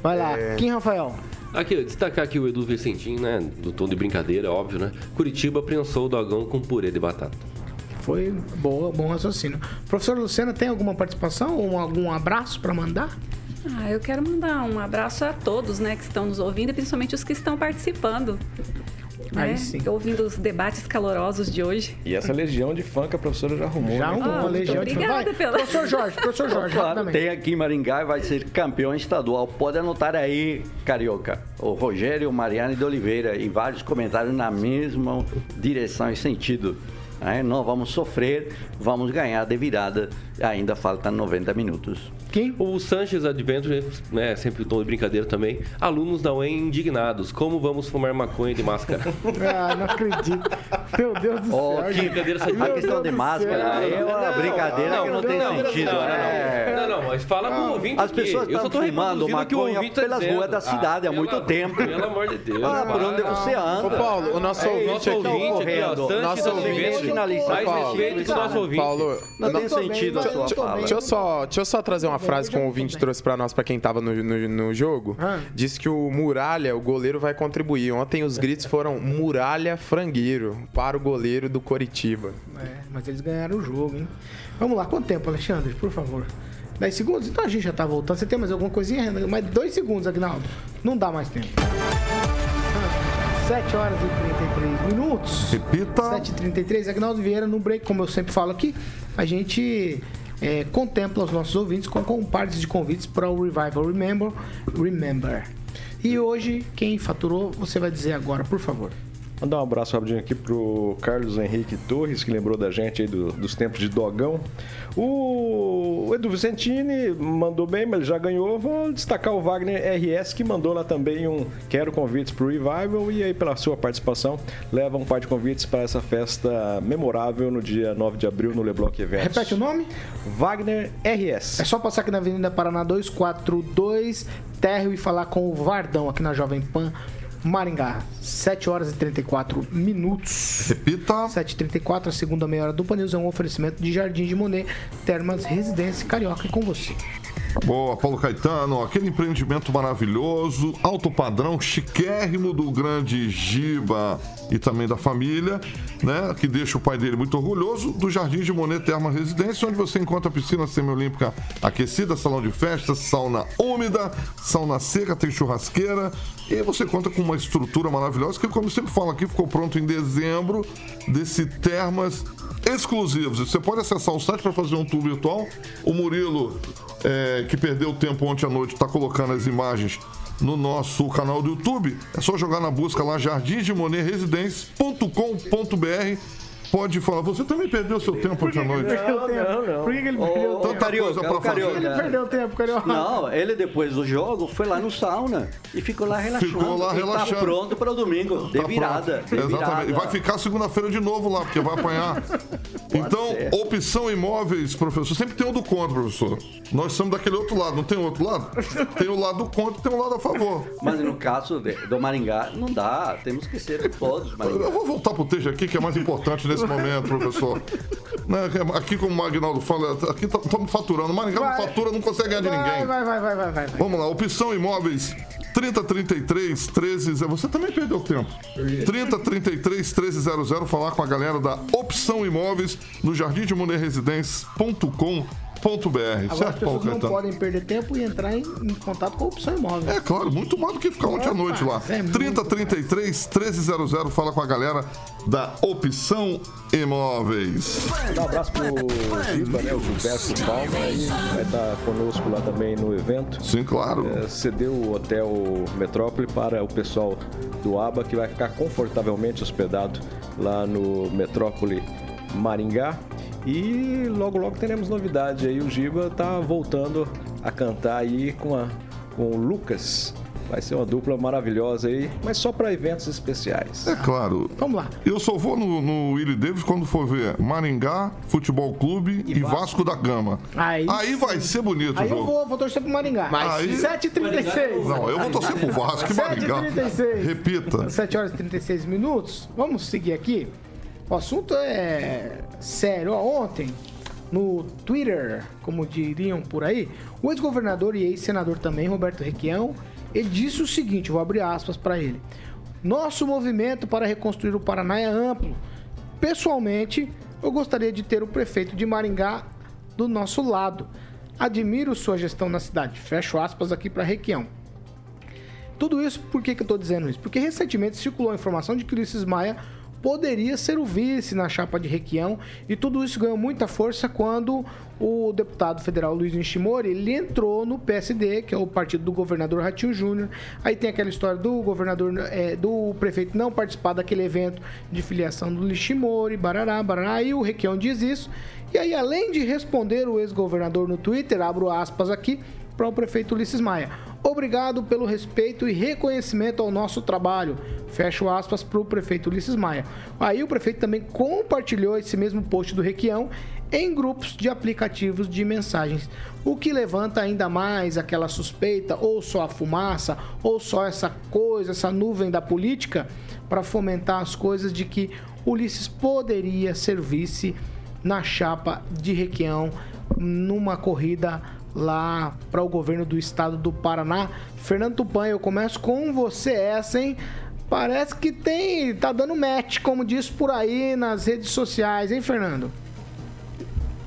Vai lá, É. Kim Rafael. Aqui, destacar aqui o Edu Vicentim, né? Do tom de brincadeira, óbvio, né? Curitiba prensou o dogão com purê de batata. Foi boa, bom raciocínio. Professora Luciana, tem alguma participação ou algum abraço para mandar? Ah, eu quero mandar um abraço a todos, né, que estão nos ouvindo e principalmente os que estão participando. Aí né? sim. Ouvindo os debates calorosos de hoje. E essa legião de fã que a professora já arrumou. Já né? arrumou Ah, uma muito legião de obrigada Vai, pela- Professor Jorge, professor Jorge, Claro, rapidamente. tem aqui em Maringá e vai ser campeão estadual. Pode anotar aí, Carioca. O Rogério Mariano de Oliveira e vários comentários na mesma direção e sentido. né? Não vamos sofrer, vamos ganhar de virada. Ainda faltam 90 minutos. Quem? O Sanches Adventure, né? Sempre o tom de brincadeira também. Alunos da UEM indignados. Como vamos fumar maconha de máscara? Ah, não acredito. Meu Deus do Ó, céu. que- brincadeira A sadia. questão de máscara é uma brincadeira que não tem sentido. Não, né? não, não, mas fala pro ouvinte As pessoas estão fumando que maconha tá pelas dizendo. ruas da cidade há Ah, muito pelo- tempo. Pelo amor de Deus. Ah, por onde você anda? Ô, Paulo, o nosso É, ouvinte nosso aqui... ouvinte aqui, ó, Nosso ouvinte... Mais Paulo. respeito com o nosso ouvinte. Paulo, Não tem sentido a sua fala. bem. Deixa eu só, deixa eu só trazer uma frase que um ouvinte trouxe pra nós, pra quem tava no, no, no jogo. Ah. Disse que o Muralha, o goleiro, vai contribuir. Ontem os gritos foram Muralha Frangueiro para o goleiro do Coritiba. É, mas eles ganharam o jogo, hein? Vamos lá, quanto tempo, Alexandre, por favor? 10 segundos? Então a gente já tá voltando. Você tem mais alguma coisinha, Renan? Mais dois segundos, Agnaldo. Não dá mais tempo. Ah, 7 horas e 33 minutos. Repita. 7h33, Agnaldo Vieira, no break, como eu sempre falo aqui, a gente é, contempla os nossos ouvintes com, com partes de convites para o Revival Remember. Remember. E hoje, quem faturou, você vai dizer agora, por favor. Mandar um abraço rapidinho aqui pro Carlos Henrique Torres, que lembrou da gente aí do- dos tempos de dogão. O Edu Vicentini mandou bem, mas ele já ganhou. Vou destacar o Wagner RS, que mandou lá também um Quero convites pro Revival. E aí, pela sua participação, leva um par de convites para essa festa memorável no dia 9 de abril no Leblanc Eventos. Repete o nome? Wagner RS. É só passar aqui na Avenida Paraná 242, térreo e falar com o Vardão aqui na Jovem Pan Maringá. 7 horas e 34 minutos. Repita. 7h34, a segunda meia hora do Panils é um oferecimento de Jardim de Monet, Termas Residência Carioca com você. Boa, Paulo Caetano, aquele empreendimento maravilhoso, alto padrão, chiquérrimo do grande Giba e também da família, né? Que deixa o pai dele muito orgulhoso, do Jardim de Monet Terma Residência, onde você encontra piscina semiolímpica aquecida, salão de festas, sauna úmida, sauna seca, tem churrasqueira e você conta com uma estrutura maravilhosa que, como sempre falo aqui, ficou pronto em dezembro desse Termas exclusivos. Você pode acessar o site para fazer um tour virtual. O Murilo, é, que perdeu tempo ontem à noite, está colocando as imagens no nosso canal do YouTube. É só jogar na busca lá jardimdemoneresidência.com.br. Pode falar, você também perdeu seu tempo ontem à noite. Perdeu tempo. Por que, que ele perdeu Ô, tempo? Tanta Carioca, coisa pra fazer. Ele perdeu tempo, Carioca. Não, ele depois do jogo foi lá no sauna e ficou lá relaxando. Ficou lá E relaxando. Tá pronto para o domingo, de Tá virada. de Exatamente. E virada. vai ficar segunda-feira de novo lá, porque vai apanhar. então, ser. opção imóveis, professor. Sempre tem o do contra, professor. Nós somos daquele outro lado, não tem outro lado? Tem o lado do contra e tem o lado a favor. Mas no caso do Maringá, não dá. Temos que ser todos. Maringá. Eu vou voltar pro texto aqui, que é mais importante nesse nesse momento, professor. Né, Aqui, como o Magnaldo fala, aqui estamos faturando. Maringá não fatura, não consegue ganhar de Vai, ninguém. vai, vai, vai, vai, vai. Vamos lá, opção imóveis 3033 13 Você também perdeu tempo. 3033 1300 falar com a galera da Opção Imóveis no jardim de residência.com.br. as Certo, Paulo pessoas não podem perder tempo e entrar em, em contato com a opção imóvel. É claro, muito mais do que ficar ontem à noite lá. É muito 3033 1300 fala com a galera da Opção Imóveis. Um abraço pro Giba, né? O Gilberto Palma, aí vai estar conosco lá também no evento. Sim, claro. É, cedeu o Hotel Metrópole para o pessoal do ABA, que vai ficar confortavelmente hospedado lá no Metrópole Maringá. E logo, logo teremos novidade aí. O Giba tá voltando a cantar aí com, a, com o Lucas. Vai ser uma dupla maravilhosa aí, mas só para eventos especiais. É claro. Vamos lá. Eu só vou no, no Willie Davis quando for ver Maringá Futebol Clube e, Vasco. da Gama. Aí vai ser bonito Aí o eu jogo. vou, vou torcer pro Maringá. Aí- 7h36. Não, eu vou torcer pro Vasco e Maringá. 7h36. Repita. 7 horas e 36 minutos. Vamos seguir aqui. O assunto é sério. Ontem, no Twitter, como diriam por aí, o ex-governador e ex-senador também, Roberto Requião, ele disse o seguinte, vou abrir aspas para ele. Nosso movimento para reconstruir o Paraná é amplo. Pessoalmente, eu gostaria de ter o prefeito de Maringá do nosso lado. Admiro sua gestão na cidade. Fecho aspas aqui para Requião. Tudo isso, por que, que eu estou dizendo isso? Porque recentemente circulou a informação de que Ulisses Maia poderia ser o vice na chapa de Requião e tudo isso ganhou muita força quando o deputado federal Luiz Nishimori ele entrou no PSD, que é o partido do governador Ratinho Júnior. Aí tem aquela história do governador, é, do prefeito não participar daquele evento de filiação do Nishimori, barará, barará, e o Requião diz isso. E aí, além de responder o ex-governador no Twitter, abro aspas aqui, para o prefeito Ulisses Maia. Obrigado pelo respeito e reconhecimento ao nosso trabalho. Fecho aspas para o prefeito Ulisses Maia. Aí o prefeito também compartilhou esse mesmo post do Requião em grupos de aplicativos de mensagens, o que levanta ainda mais aquela suspeita, ou só a fumaça, ou só essa coisa, essa nuvem da política, para fomentar as coisas de que Ulisses poderia ser vice na chapa de Requião numa corrida lá para o governo do estado do Paraná. Fernando Tupan, eu começo com você essa, hein? Parece que tem, tá dando match, como diz por aí nas redes sociais, hein, Fernando?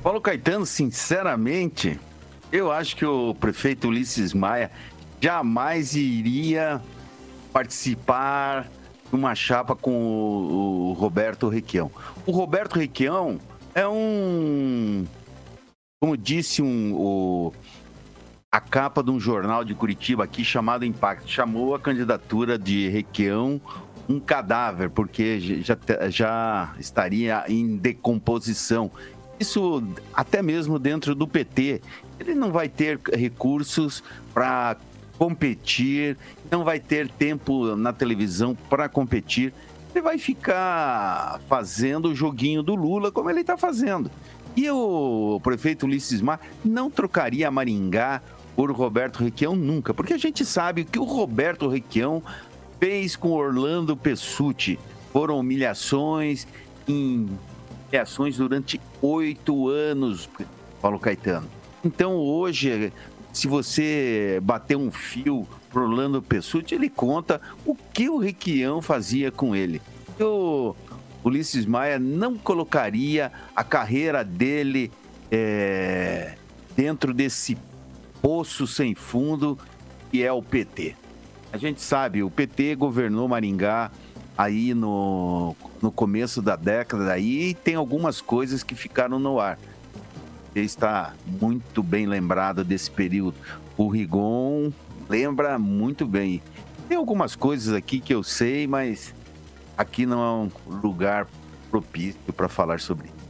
Paulo Caetano, sinceramente, eu acho que o prefeito Ulisses Maia jamais iria participar de uma chapa com o, o Roberto Requião. O Roberto Requião é um, como disse um, o, a capa de um jornal de Curitiba aqui chamado Impacto, chamou a candidatura de Requião um cadáver, porque já, já estaria em decomposição. Isso até mesmo dentro do PT. Ele não vai ter recursos para competir, não vai ter tempo na televisão para competir. Ele vai ficar fazendo o joguinho do Lula como ele está fazendo. E o prefeito Ulisses Mar não trocaria Maringá por Roberto Requião nunca, porque a gente sabe que o Roberto Requião fez com Orlando Pessutti. Foram humilhações, humilhações durante oito anos, Paulo Caetano. Então hoje, se você bater um fio pro Orlando Pessutti, ele conta o que o Requião fazia com ele. O Ulisses Maia não colocaria a carreira dele é, dentro desse poço sem fundo que é o PT. A gente sabe, o PT governou Maringá aí no, no começo da década e tem algumas coisas que ficaram no ar. Você está muito bem lembrado desse período. O Rigon lembra muito bem. Tem algumas coisas aqui que eu sei, mas aqui não é um lugar propício para falar sobre isso.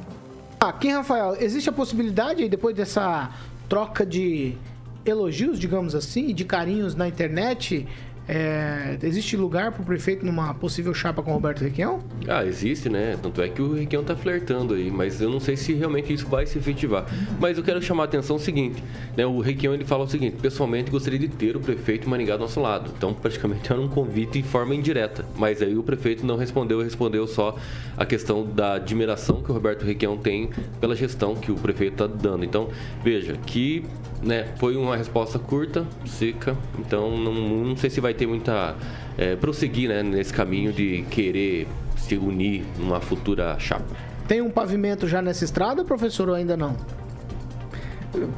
Aqui, Rafael, existe a possibilidade, depois dessa troca de elogios, digamos assim, de carinhos na internet, É, existe lugar para o prefeito numa possível chapa com o Roberto Requião? Ah, existe, né? Tanto é que o Requião tá flertando aí, mas eu não sei se realmente isso vai se efetivar. Mas eu quero chamar a atenção o seguinte, né? O Requião ele fala o seguinte, pessoalmente gostaria de ter o prefeito Maringá do nosso lado. Então, praticamente era um convite em forma indireta. Mas aí o prefeito não respondeu, respondeu só a questão da admiração que o Roberto Requião tem pela gestão que o prefeito está dando. Então, veja, que né, foi uma resposta curta, seca, então não, não sei se vai ter muita. É, prosseguir né, nesse caminho de querer se unir numa futura chapa. Tem um pavimento já nessa estrada, professor, ou ainda não?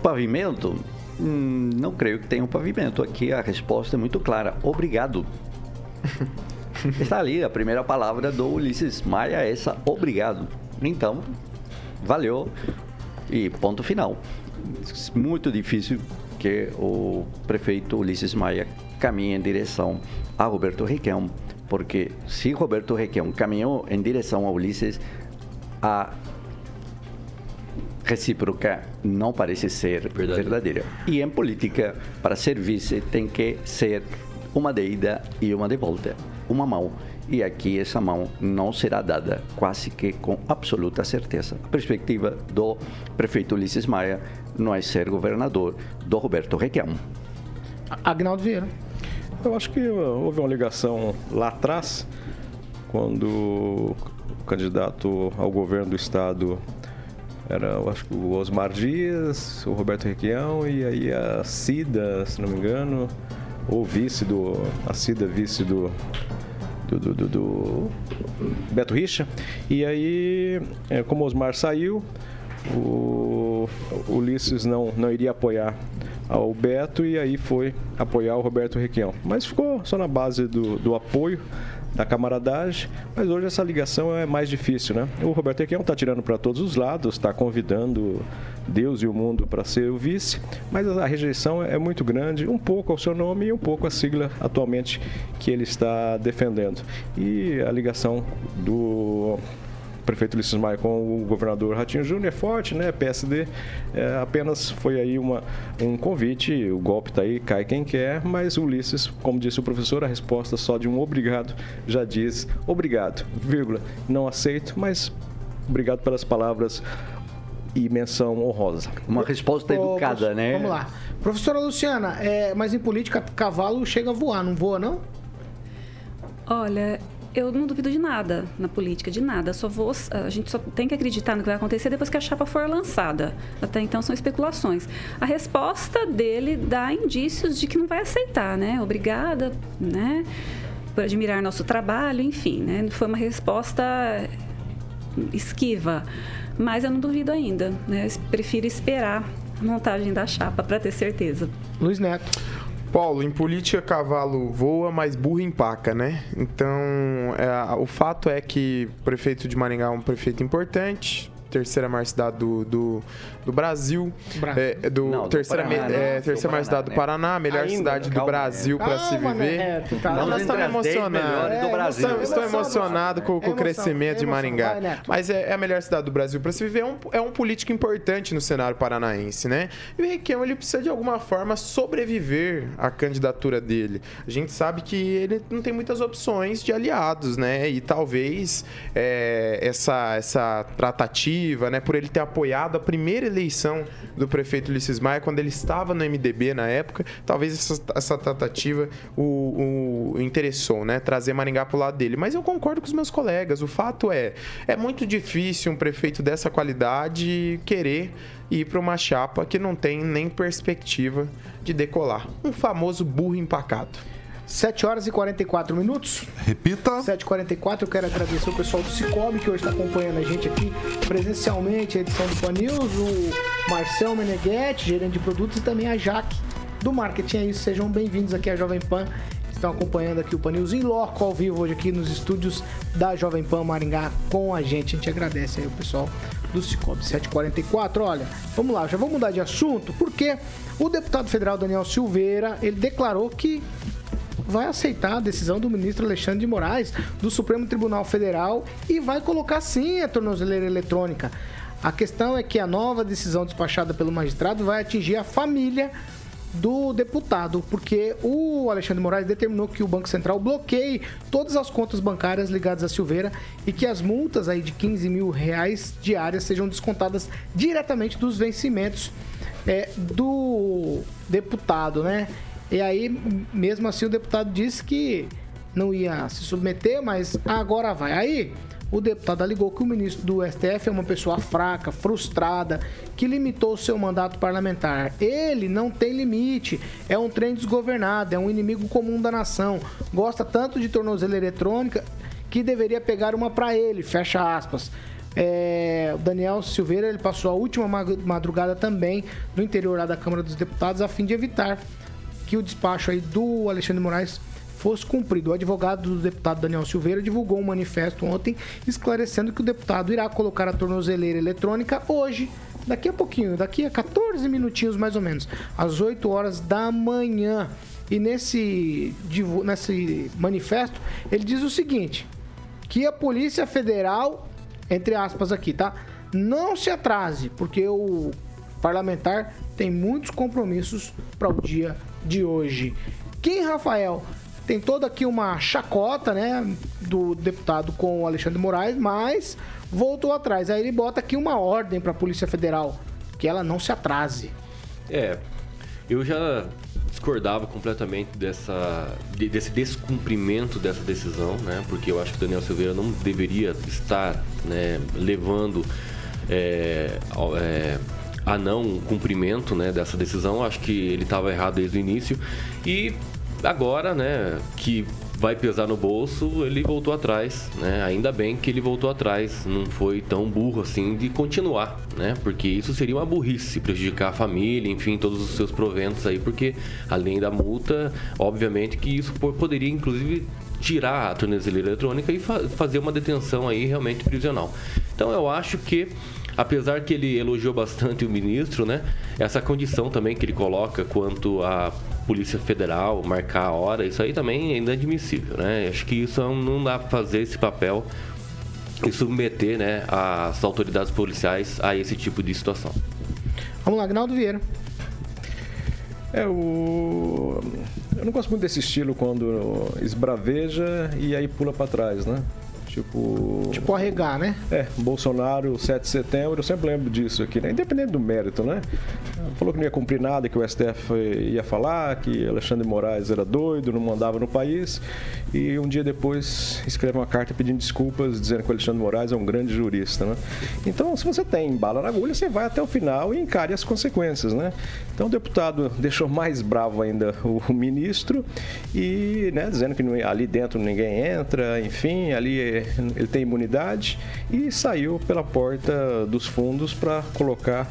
Pavimento? Hum, não creio que tenha um pavimento. Aqui a resposta é muito clara. Obrigado. Está ali a primeira palavra do Ulisses Maia, essa obrigado. Então, valeu e ponto final. Muito difícil que o prefeito Ulisses Maia caminhe em direção a Roberto Requião, porque se Roberto Requião caminhou em direção a Ulisses, a recíproca não parece ser Verdade. verdadeira. E em política, para ser vice, tem que ser uma de ida e uma de volta. Uma mão e aqui essa mão não será dada, quase que com absoluta certeza. A perspectiva do prefeito Ulisses Maia não é ser governador do Roberto Requião. Agnaldo Vieira. Eu acho que houve uma ligação lá atrás, quando o candidato ao governo do estado era, eu acho que o Osmar Dias, o Roberto Requião e aí a Cida, se não me engano, ou vice do. A Cida, vice do do, do, do, do Beto Richa. E aí, é, como o Osmar saiu, o Ulisses não, não iria apoiar ao Beto e aí foi apoiar o Roberto Requião. Mas ficou só na base do, do apoio da camaradagem, mas hoje essa ligação é mais difícil, né? O Roberto Requião está tirando para todos os lados, está convidando Deus e o mundo para ser o vice, mas a rejeição é muito grande, um pouco ao seu nome e um pouco à sigla atualmente que ele está defendendo. E a ligação do prefeito Ulisses Maia com o governador Ratinho Júnior é forte, né? PSD é, apenas foi aí uma, um convite, o golpe está aí, cai quem quer, mas o Ulisses, como disse o professor, a resposta só de um obrigado já diz obrigado, vírgula, não aceito, mas obrigado pelas palavras e menção honrosa. Uma resposta educada, oh, né? Vamos lá. Professora Luciana, é, mas em política, cavalo chega a voar, não voa, não? Olha, eu não duvido de nada na política, de nada. Só vou, a gente só tem que acreditar no que vai acontecer depois que a chapa for lançada. Até então são especulações. A resposta dele dá indícios de que não vai aceitar, né? Obrigada, né? Por admirar nosso trabalho, enfim, né? Foi uma resposta esquiva. Mas eu não duvido ainda, né? Prefiro esperar a montagem da chapa para ter certeza. Luiz Neto. Paulo, em política cavalo voa, mas burro empaca, né? Então, é, o fato é que o prefeito de Maringá é um prefeito importante, terceira maior cidade do, do, do Brasil. É, do Não, terceira, do Paraná, é, terceira maior cidade do né? Paraná, melhor Ainda, cidade do Brasil para se viver. Né? É, tá. Nós estamos emocionados. É, do Brasil. Estou, estou emocionado com, com o crescimento de Maringá. Vai, Mas é, é, a melhor cidade do Brasil para se viver. É um, é um político importante no cenário paranaense, né? E o Requião, ele precisa de alguma forma sobreviver à candidatura dele. A gente sabe que ele não tem muitas opções de aliados, né? E talvez é, essa, essa tratativa, né? Por ele ter apoiado a primeira eleição do prefeito Ulisses Maia, quando ele estava no MDB na época, talvez essa, essa tratativa o, o interessou, né? Trazer Maringá para o lado dele. Mas eu concordo com os meus colegas. O fato é, é muito difícil um prefeito dessa qualidade querer ir para uma chapa que não tem nem perspectiva de decolar. Um famoso burro empacado. 7 horas e 44 minutos. Repita. 7h44. Eu quero agradecer o pessoal do Cicobi que hoje está acompanhando a gente aqui presencialmente, a edição do Pan News, o Marcel Meneghetti, gerente de produtos, e também a Jaque do marketing. É isso, sejam bem-vindos aqui à Jovem Pan. Estão acompanhando aqui o Pan News em loco, ao vivo, hoje aqui nos estúdios da Jovem Pan Maringá com a gente. A gente agradece aí o pessoal do Cicobi 744. Olha, vamos lá, já vamos mudar de assunto, porque o deputado federal Daniel Silveira, ele declarou que vai aceitar a decisão do ministro Alexandre de Moraes do Supremo Tribunal Federal e vai colocar sim a tornozeleira eletrônica. A questão é que a nova decisão despachada pelo magistrado vai atingir a família do deputado, porque o Alexandre Moraes determinou que o Banco Central bloqueie todas as contas bancárias ligadas a Silveira e que as multas aí de 15 mil reais diárias sejam descontadas diretamente dos vencimentos é, do deputado, né? E aí, mesmo assim, o deputado disse que não ia se submeter, mas agora vai. Aí, o deputado alegou que o ministro do STF é uma pessoa fraca, frustrada, que limitou seu mandato parlamentar. Ele não tem limite, é um trem desgovernado, é um inimigo comum da nação, gosta tanto de tornozeleira eletrônica que deveria pegar uma para ele, fecha aspas. É, Daniel Silveira ele passou a última madrugada também no interior da Câmara dos Deputados a fim de evitar que o despacho aí do Alexandre Moraes fosse cumprido. O advogado do deputado Daniel Silveira divulgou um manifesto ontem esclarecendo que o deputado irá colocar a tornozeleira eletrônica hoje, daqui a pouquinho, daqui a 14 minutinhos mais ou menos, às 8 horas da manhã. E nesse, nesse manifesto ele diz o seguinte: que a Polícia Federal, entre aspas aqui, tá? Não se atrase, porque o parlamentar tem muitos compromissos para o dia de hoje. Kim Rafael tem toda aqui uma chacota, né, do deputado com o Alexandre Moraes, mas voltou atrás. Aí ele bota aqui uma ordem para a Polícia Federal, que ela não se atrase. É, eu já discordava completamente dessa, desse descumprimento dessa decisão, né? Porque eu acho que Daniel Silveira não deveria estar né, levando é, é, a não cumprimento né, dessa decisão. Acho que ele estava errado desde o início. E agora, né, que vai pesar no bolso, ele voltou atrás, né? Ainda bem que ele voltou atrás, não foi tão burro assim de continuar, né? Porque isso seria uma burrice, prejudicar a família, enfim, todos os seus proventos aí, porque além da multa, obviamente que isso poderia inclusive tirar a tornezeleira eletrônica e fa fazer uma detenção aí realmente prisional. Então eu acho que apesar que ele elogiou bastante o ministro, né? Essa condição também que ele coloca quanto a Polícia Federal marcar a hora, isso aí também é inadmissível, né? Acho que isso não dá para fazer esse papel e submeter, né, as autoridades policiais a esse tipo de situação. Vamos lá, Agnaldo Vieira. É, o... Eu não gosto muito desse estilo quando esbraveja e aí pula para trás, né? Tipo. Tipo arregar, né? É, Bolsonaro, 7 de setembro, eu sempre lembro disso aqui, né? Independente do mérito, né? Falou que não ia cumprir nada, que o STF ia falar, que Alexandre Moraes era doido, não mandava no país. E um dia depois escreve uma carta pedindo desculpas, dizendo que o Alexandre Moraes é um grande jurista, né? Então, se você tem bala na agulha, você vai até o final e encare as consequências, né? Então, o deputado deixou mais bravo ainda o, ministro e, né, dizendo que ali dentro ninguém entra, enfim, ali ele tem imunidade e saiu pela porta dos fundos para colocar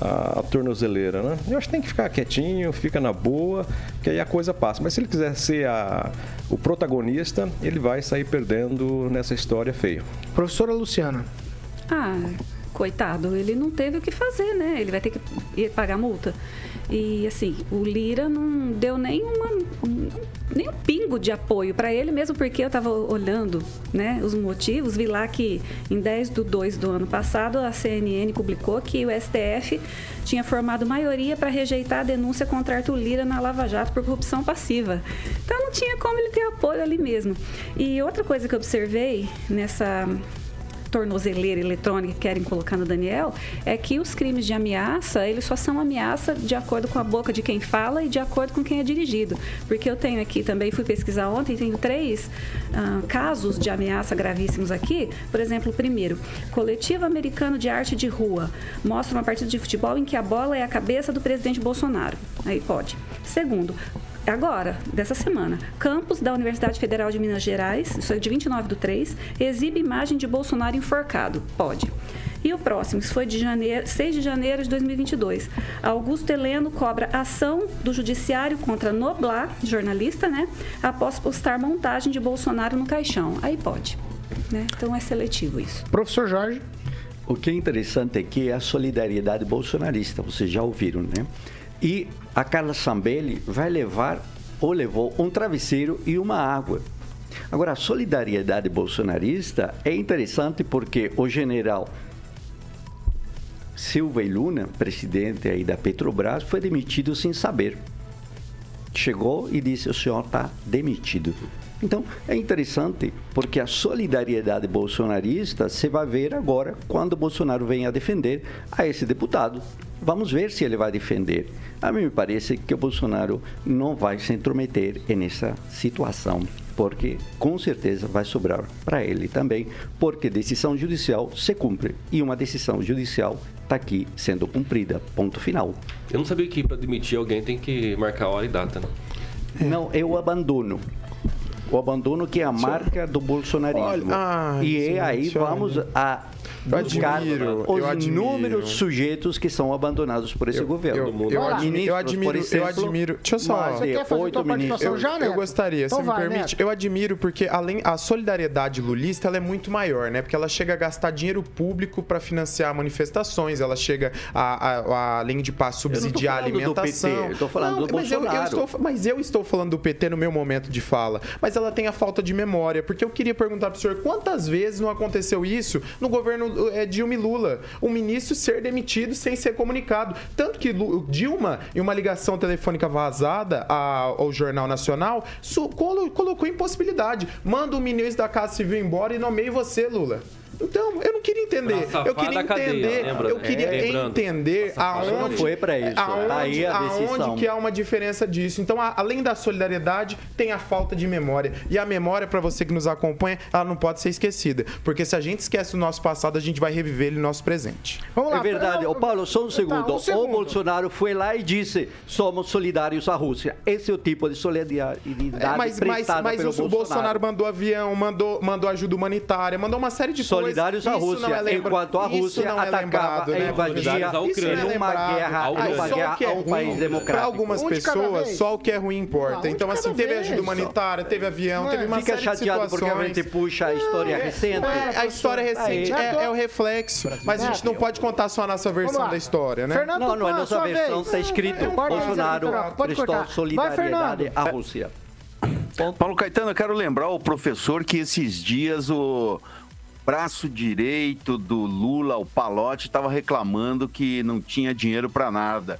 a, a, tornozeleira, né? Eu acho que tem que ficar quietinho, fica na boa, que aí a coisa passa. Mas se ele quiser ser a, o protagonista, ele vai sair perdendo nessa história feia. Professora Luciana. Ah, coitado, ele não teve o que fazer, né? Ele vai ter que pagar multa. E assim, o Lira não deu nenhuma, nem um pingo de apoio para ele, mesmo porque eu estava olhando né, os motivos, vi lá que em 10 de 2 do ano passado a CNN publicou que o STF tinha formado maioria para rejeitar a denúncia contra Arthur Lira na Lava Jato por corrupção passiva. Então não tinha como ele ter apoio ali mesmo. E outra coisa que eu observei nessa tornozeleira eletrônica que querem colocar no Daniel é que os crimes de ameaça, eles só são ameaça de acordo com a boca de quem fala e de acordo com quem é dirigido. Porque eu tenho aqui também, fui pesquisar ontem, tenho três uh, casos de ameaça gravíssimos aqui. Por exemplo, o primeiro, coletivo americano de arte de rua mostra uma partida de futebol em que a bola é a cabeça do presidente Bolsonaro. Aí pode. Segundo, agora, dessa semana, campus da Universidade Federal de Minas Gerais, isso é de 29 do 3, exibe imagem de Bolsonaro enforcado. Pode. E o próximo, isso foi de janeiro, 6 de janeiro de 2022. Augusto Heleno cobra ação do judiciário contra Noblar, jornalista, né? Após postar montagem de Bolsonaro no caixão. Aí pode. Né? Então é seletivo isso. Professor Jorge. O que é interessante aqui é a solidariedade bolsonarista, vocês já ouviram, né? E a Carla Zambelli vai levar ou levou um travesseiro e uma água. Agora, a solidariedade bolsonarista é interessante porque o general Silva e Luna, presidente aí da Petrobras, foi demitido sem saber. chegou e disse: o senhor está demitido. Então, é interessante porque a solidariedade bolsonarista você vai ver agora quando Bolsonaro vem a defender a esse deputado. Vamos ver se ele vai defender. A mim me parece que o Bolsonaro não vai se intrometer nessa situação, porque com certeza vai sobrar para ele também, porque decisão judicial se cumpre e uma decisão judicial está aqui sendo cumprida. Ponto final. Eu não sabia que para demitir alguém tem que marcar hora e data, né? Não, é o abandono. O abandono que é a marca do bolsonarismo. Olha, ai, e gente, aí vamos olha. a Eu buscar admiro, os eu admiro. inúmeros sujeitos que são abandonados por esse governo. Eu, eu, admi- Ministros, eu admiro, eu exemplo, admiro. Deixa eu só. de Você quer fazer oito tua participação ministros. já, eu, Neto? eu gostaria, Então se vai, me permite. Neto. Eu admiro porque além a solidariedade lulista ela é muito maior, né? Porque ela chega a gastar dinheiro público para financiar manifestações, ela chega a, a, a além de para subsidiar a falando do alimentação. PT, eu tô falando do mas eu, eu Bolsonaro. estou, mas eu estou falando do PT no meu momento de fala. Mas ela tem a falta de memória, porque eu queria perguntar pro senhor quantas vezes não aconteceu isso no governo é, Dilma e Lula, o ministro ser demitido sem ser comunicado. Tanto que Dilma, em uma ligação telefônica vazada ao Jornal Nacional, colocou impossibilidade. Manda o ministro da Casa Civil embora e nomeie você, Lula. Então, eu não queria entender. Eu queria cadeia, entender, lembra? eu queria É, entender aonde cadeia. Foi pra isso. Aonde, Aí a aonde que há uma diferença disso. Então, a- além da solidariedade, tem a falta de memória. E a memória, para você que nos acompanha, ela não pode ser esquecida. Porque se a gente esquece o nosso passado, a gente vai reviver ele no nosso presente. Vamos lá. É verdade. Ô, Paulo, só um tá, segundo. um segundo. O Bolsonaro foi lá e disse: somos solidários à Rússia. Esse é o tipo de solidariedade É, mas mas, mas pelo o, o Bolsonaro mandou avião, mandou, mandou ajuda humanitária, mandou uma série de Solidários à Rússia, é lembra- enquanto a Rússia não é atacava lembrado, e né, invadia Isso não é Ucrânia. numa lembrado. guerra, só o guerra que é a um país ruim, democrático. Para algumas Um pessoas, só o que é ruim importa. Então, assim, teve ajuda humanitária, teve avião, teve uma Fica série de chateado porque a gente puxa a história recente. É, a história recente. É, é o reflexo, mas a gente não pode contar só a nossa versão da história, né? Fernando Não, não é nossa versão, está escrito Bolsonaro prestou solidariedade à Rússia. Paulo Caetano, eu quero lembrar o professor que esses dias o braço direito do Lula, o Palote, estava reclamando que não tinha dinheiro para nada.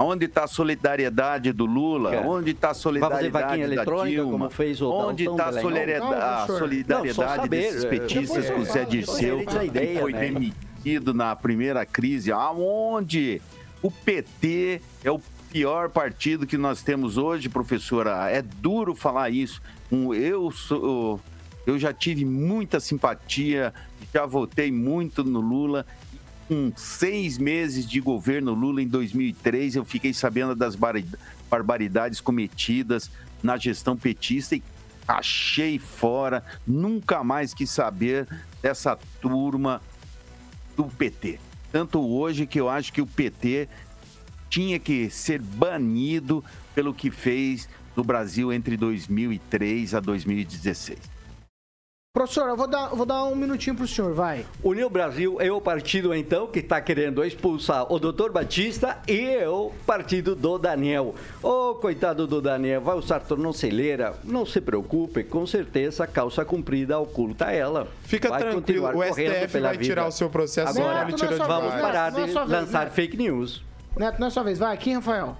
Onde está a solidariedade do Lula? Quer? Onde está a Vai fazer solidariedade da eletrônica, Dilma? como fez o Onde está a, solidariedade- Não, a professor. solidariedade Não, desses é, petistas com o Zé Dirceu, que ideia, foi né? demitido na primeira crise? Aonde o PT é o pior partido que nós temos hoje, professora? É duro falar isso. Um, Eu sou... Eu já tive muita simpatia, já votei muito no Lula. Com seis meses de governo Lula em 2003, eu fiquei sabendo das bar- barbaridades cometidas na gestão petista e achei fora. Nunca mais quis saber dessa turma do PT. Tanto hoje que eu acho que o PT tinha que ser banido pelo que fez no Brasil entre 2003 a 2016. Professor, eu vou dar, vou dar um minutinho pro senhor, vai. União Brasil é o partido, então, que está querendo expulsar o doutor Batista e é o partido do Daniel. Ô, coitado do Daniel, vai usar tornozeleira? Não se preocupe, com certeza a calça comprida oculta ela. Fica vai tranquilo, o STF vai vida. tirar o seu processo Agora, ele de Neto, não é só Vamos Neto, parar é de vez, lançar Neto. fake news. Neto, não é sua vez, vai. Aqui, Rafael.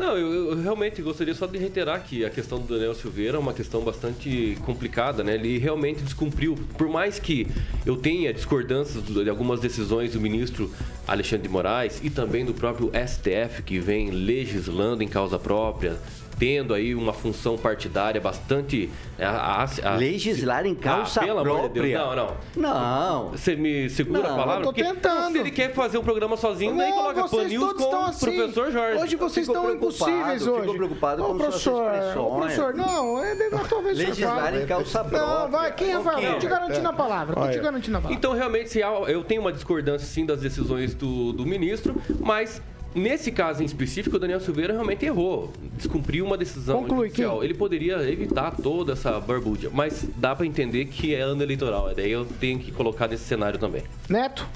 Não, eu, eu realmente gostaria só de reiterar que a questão do Daniel Silveira é uma questão bastante complicada, né? Ele realmente descumpriu, por mais que eu tenha discordâncias de algumas decisões do ministro Alexandre de Moraes e também do próprio STF, que vem legislando em causa própria, tendo aí uma função partidária bastante... é, a- a- a- Legislar em causa ah, pelo amor de Deus, própria. não, não. Não. Você me segura Não, a palavra? eu tô tentando. Se ele quer fazer um programa sozinho, daí Não, coloca vocês pan news todos com estão o assim. professor Jorge. Hoje vocês estão preocupado, impossíveis hoje. preocupado Ô, com professor, ô, professor, não, é da tua vez Legislar em calça própria. Não, vai Rafael, Ok. tô te garantindo a palavra, tô te garantindo a palavra. Então, realmente, se há- eu tenho uma discordância, sim, das decisões do, do ministro, mas nesse caso em específico, o Daniel Silveira realmente errou. Descumpriu uma decisão Conclui, judicial. Kim. Ele poderia evitar toda essa barbúdia, mas dá pra entender que é ano eleitoral. Daí eu tenho que colocar nesse cenário também. Neto,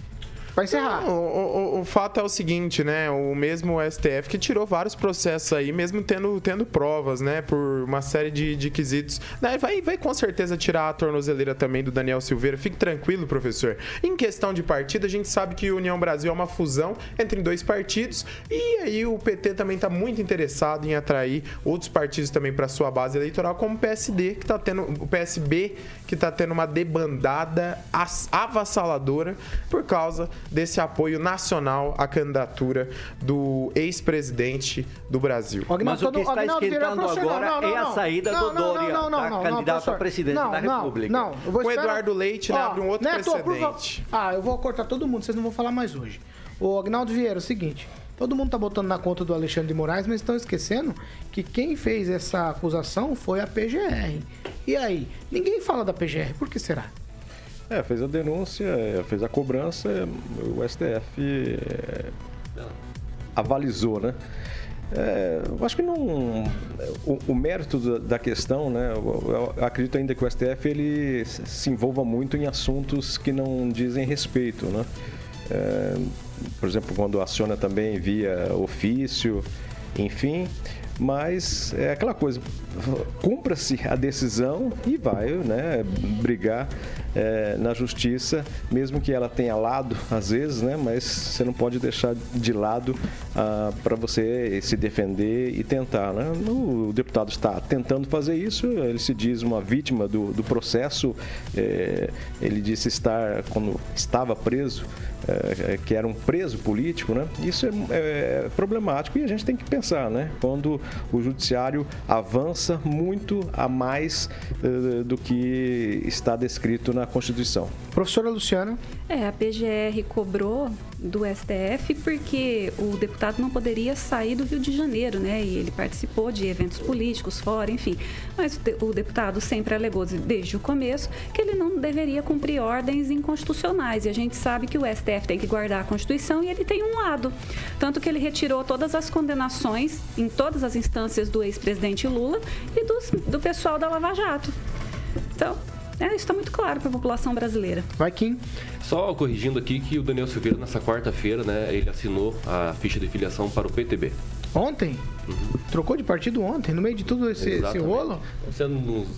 Pra encerrar. Não, o, o, o fato é o seguinte, né? O mesmo STF que tirou vários processos aí, mesmo tendo, tendo provas, né? Por uma série de, de quesitos. Né, Vai, vai com certeza tirar a tornozeleira também do Daniel Silveira. Fique tranquilo, professor. Em questão de partido, a gente sabe que União Brasil é uma fusão entre dois partidos. E aí o PT também está muito interessado em atrair outros partidos também para sua base eleitoral, como o PSD, que tá tendo. O PSB, que está tendo uma debandada as- avassaladora por causa desse apoio nacional à candidatura do ex-presidente do Brasil. Mas o que está Agnaldo esquentando agora não, não, é a não. saída do Não, não, Dória, não, não, não, candidato a presidente Não, da não, República. Não, eu vou O esperar- Eduardo Leite, né, abre um outro Neto, precedente. Ah, eu vou cortar todo mundo, vocês não vão falar mais hoje. O Agnaldo Vieira, é o seguinte. Todo mundo tá botando na conta do Alexandre de Moraes, mas estão esquecendo que quem fez essa acusação foi a PGR. E aí? Ninguém fala da PGR, por que será? É, fez a denúncia, é, fez a cobrança, é, o STF é, avalizou, né? É, eu acho que não. O, o mérito da, da questão, né? Eu, eu acredito ainda que o STF ele se envolva muito em assuntos que não dizem respeito, né? É, por exemplo, quando aciona também via ofício, enfim. Mas é aquela coisa, cumpra-se a decisão e vai né, brigar é, na justiça, mesmo que ela tenha lado às vezes, né, mas você não pode deixar de lado ah, para você se defender e tentar. Né? O deputado está tentando fazer isso, ele se diz uma vítima do, do processo, é, ele disse estar, quando estava preso, é, que era um preso político, né? Isso é, é problemático e a gente tem que pensar, né? Quando o judiciário avança muito a mais eh, do que está descrito na Constituição. Professora Luciana. É, a PGR cobrou do STF porque o deputado não poderia sair do Rio de Janeiro, né? E ele participou de eventos políticos fora, enfim. Mas o deputado sempre alegou desde o começo que ele não deveria cumprir ordens inconstitucionais. E a gente sabe que o STF tem que guardar a Constituição e ele tem um lado. Tanto que ele retirou todas as condenações em todas as instâncias do ex-presidente Lula e dos- do pessoal da Lava Jato. Então, é, isso está muito claro para a população brasileira. Vai, Kim. Só corrigindo aqui que o Daniel Silveira, nessa quarta-feira, né, ele assinou a ficha de filiação para o PTB. Ontem? Trocou de partido ontem, no meio de tudo esse, esse rolo? Sendo nos,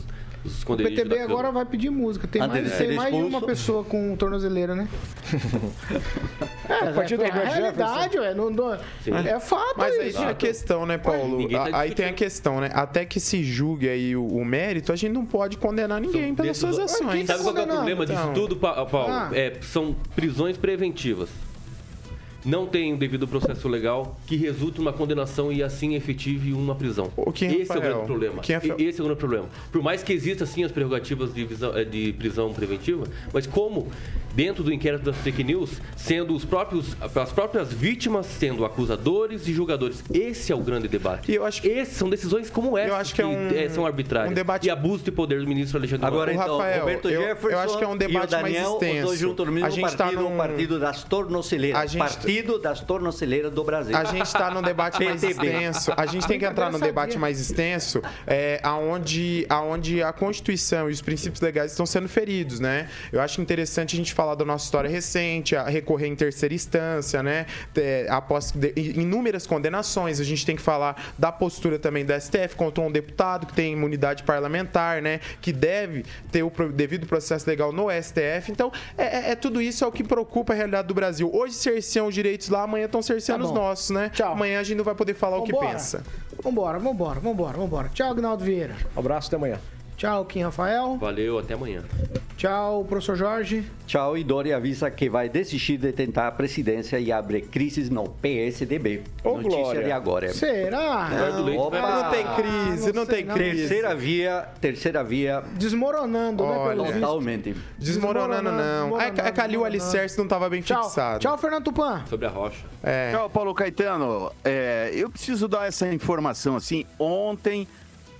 nos O PTB da agora vai pedir música. Tem Antes mais, de tem ser mais de uma pessoa com tornozeleira, né? é, O partido é, do a Roberto realidade, ué. Não, não- é fato Mas aí isso. tem a questão, né, Paulo? tá A- aí tem a questão, né? Até que se julgue aí o, o mérito, a gente não pode condenar ninguém pelas suas ações. Sabe qual que é o problema disso Então, tudo, Pa- Paulo? Ah. É, são prisões preventivas. Não tem o devido processo legal que resulte numa condenação e assim efetive uma prisão. que, Esse é o Rafael? grande problema. Que, Rafael? Esse é o grande problema. Por mais que exista sim as prerrogativas de, visão- eh, de prisão preventiva, mas como dentro do inquérito das fake news, sendo os próprios, as próprias vítimas sendo acusadores e julgadores. Esse é o grande debate. E eu acho que Esses são decisões como essa Eu acho que é um- eh, são arbitrárias. um debate- E abuso de poder do ministro Alexandre de Agora Moraes. então, Rafael, Roberto eu- Jefferson eu acho que é um debate e o mais Daniel, os extenso. dois juntos no mesmo A gente tá partido, num- o partido das tornozeleiras. A gente- Partido das tornozeleiras do Brasil. A gente está num debate mais extenso. A gente tem que entrar num debate mais extenso, é, aonde, aonde a Constituição e os princípios legais estão sendo feridos, né? Eu acho interessante a gente falar da nossa história recente, a recorrer em terceira instância, né? É, após inúmeras condenações, a gente tem que falar da postura também do STF contra um deputado que tem imunidade parlamentar, né? Que deve ter o devido processo legal no STF. Então, é, é- é tudo isso é o que preocupa a realidade do Brasil. Hoje cerceam os direitos lá, amanhã estão cerceando Tá os bom. nosos, né? Amanhã a gente não vai poder falar o que Vambora. pensa. Vambora, vambora, vambora, vambora. Tchau, Agnaldo Vieira. abraço, até amanhã. Tchau, Kim Rafael. Valeu, até amanhã. Tchau, professor Jorge. Tchau, e Dória avisa que vai desistir de tentar a presidência e abre crises no PSDB. Ô, Notícia Glória. de agora. Será? Não, opa. Não tem crise, não, tem crise. Terceira via, terceira via. Desmoronando, né, Olha. pelo visto. Totalmente. Desmoronando, não. É, é que ali o alicerce não estava bem Tchau. fixado. Tchau, Fernando Tupan. Sobre a rocha. É. Tchau, Paulo Caetano. É, eu preciso dar essa informação assim. Ontem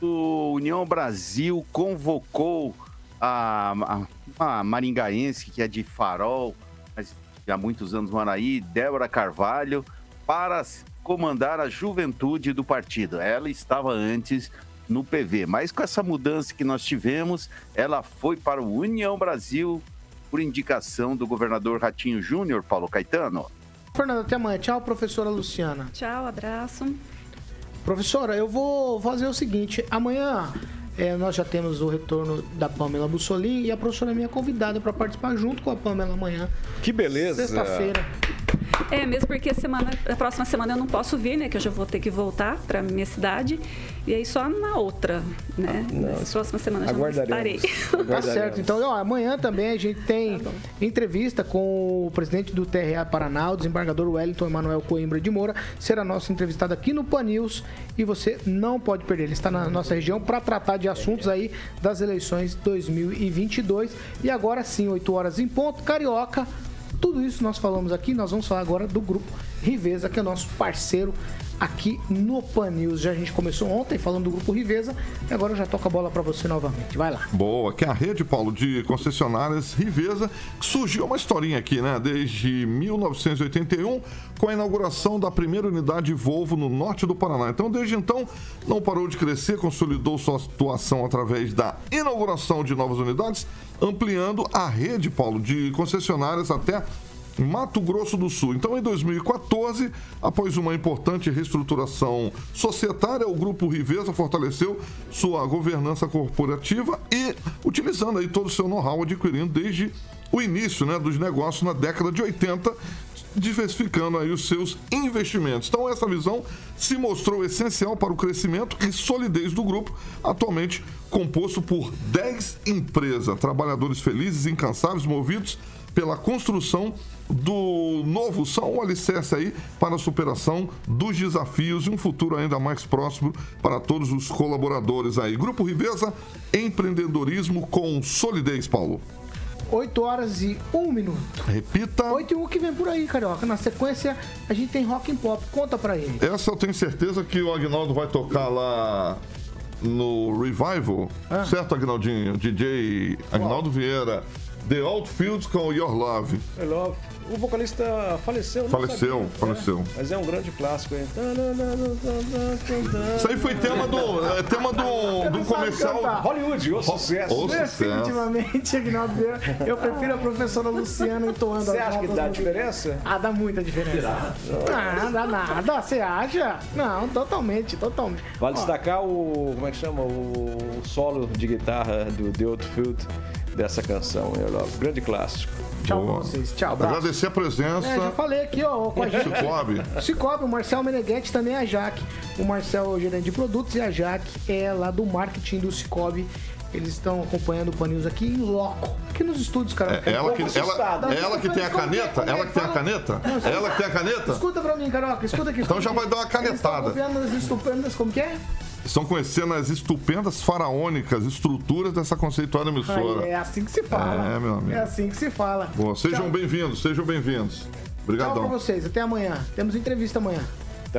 o União Brasil convocou a, a, a maringaense, que é de Farol, mas há muitos anos Maraí, Débora Carvalho, para comandar a juventude do partido. Ela estava antes no PV, mas com essa mudança que nós tivemos, ela foi para o União Brasil por indicação do governador Ratinho Júnior, Paulo Caetano. Fernanda, até amanhã. Tchau, professora Luciana. Tchau, abraço. Professora, eu vou fazer o seguinte: amanhã é, nós já temos o retorno da Pamela Bussolini e a professora é minha convidada para participar junto com a Pamela amanhã. Que beleza! Sexta-feira. É, mesmo porque semana, a próxima semana eu não posso vir, né? Que eu já vou ter que voltar para minha cidade. E aí só na outra, né? Não, Na próxima semana eu já não estarei. Tá certo. Então, ó, amanhã também a gente tem entrevista com o presidente do TRA Paraná, o desembargador Wellington Emanuel Coimbra de Moura. Será nosso entrevistado aqui no Pan News e você não pode perder. Ele está na nossa região para tratar de assuntos aí das eleições 2022. E agora sim, 8 horas em ponto, Carioca. Tudo isso nós falamos aqui, nós vamos falar agora do grupo Riveza, que é nosso parceiro aqui no Pan News. Já a gente começou ontem falando do grupo Riveza e agora eu já toco a bola para você novamente. Vai lá. Boa, que é a rede, Paulo, de concessionárias Riveza, surgiu uma historinha aqui, né? Desde 1981, com a inauguração da primeira unidade Volvo no norte do Paraná. Então, desde então, não parou de crescer, consolidou sua atuação através da inauguração de novas unidades, ampliando a rede, Paulo, de concessionárias até Mato Grosso do Sul. Então, em 2014, após uma importante reestruturação societária, o Grupo Riveza fortaleceu sua governança corporativa e utilizando aí todo o seu know-how adquirindo desde o início né, dos negócios na década de 80, diversificando aí os seus investimentos. Então, essa visão se mostrou essencial para o crescimento e solidez do grupo, atualmente composto por 10 empresas, trabalhadores felizes, incansáveis, movidos pela construção do novo são um alicerce aí para a superação dos desafios e um futuro ainda mais próximo para todos os colaboradores aí. Grupo Riveza, empreendedorismo com solidez, Paulo. 8 horas e 1 minuto. Repita. 8 e 1 que vem por aí, Carioca. Na sequência, a gente tem rock and pop. Conta pra ele. Essa eu tenho certeza que o Agnaldo vai tocar lá no Revival. Certo, Agnaldinho? DJ Agnaldo Vieira. The Outfields com Your Love. I love. O vocalista faleceu, não Faleceu, sabia, faleceu. né? Mas é um grande clássico, hein? Isso aí foi tema do, é, tema do, do comercial. Hollywood, o sucesso. O sucesso. Definitivamente, Agnaldo Vieira. Eu prefiro a professora Luciana entoando Você acha que dá diferença? Ah, dá muita diferença. Ah, dá nada. Você acha? Não, totalmente, totalmente. Vale Ó, destacar o. Como é que chama? O solo de guitarra do The Outfield dessa canção, love. Grande clássico. Tchau pra Boa. vocês. Tchau, abraço. Agradecer a presença. É, já falei aqui, ó, com a gente. Cicobi. Cicobi, o Marcel Meneghetti também é a Jaque. O Marcel é o gerente de produtos e a Jaque é lá do marketing do Cicobi. Eles estão acompanhando o Pan News aqui em loco. Aqui nos estúdios, cara. É ela que, ela, ela que tem a caneta? Ela que tem a caneta? Ela que tem a caneta? Escuta pra mim, Carioca, escuta aqui. Então já vai dar uma canetada. Eles estão copiando as estupendas, como que é? Estão conhecendo as estupendas faraônicas estruturas dessa conceituada emissora. Aí, é assim que se fala. É, meu amigo. É assim que se fala. Bom, sejam bem-vindos, sejam bem-vindos. Tchau pra Obrigadão. vocês, até amanhã. Temos entrevista amanhã.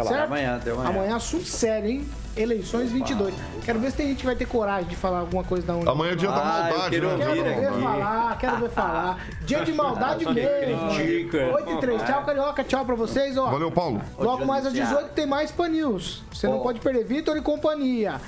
Até lá. Certo? Amanhã, até amanhã. Amanhã assunto sério, hein? Eleições 22. Quero ver se tem gente que vai ter coragem de falar alguma coisa da União. Amanhã é dia da Ah, eu maldade, quero né? Quero ver aqui. falar, quero ver falar. Dia de maldade mesmo. critica. 8 e 3. Tchau, Carioca. Tchau pra vocês. Ó, Valeu, Paulo. Logo mais às 18 tem mais Pan News. Você não pode perder Vitor e companhia.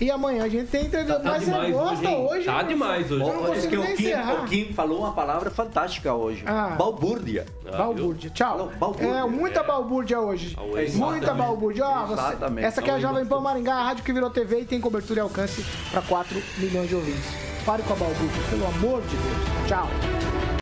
E amanhã a gente tem entrevista. Tá Mas você demais gosta hoje, hoje? Tá demais hoje. Eu não consigo que o nem Kim, encerrar. o Kim falou uma palavra fantástica hoje. Ah. Balbúrdia. Balbúrdia, tchau. Falou balbúrdia. É, muita balbúrdia hoje. Muita balbúrdia. Ó, você- Exatamente. essa aqui é a Jovem Pan Maringá, a rádio que virou TV e tem cobertura e alcance para 4 milhões de ouvintes. Pare com a balbúrdia, pelo amor de Deus. Tchau.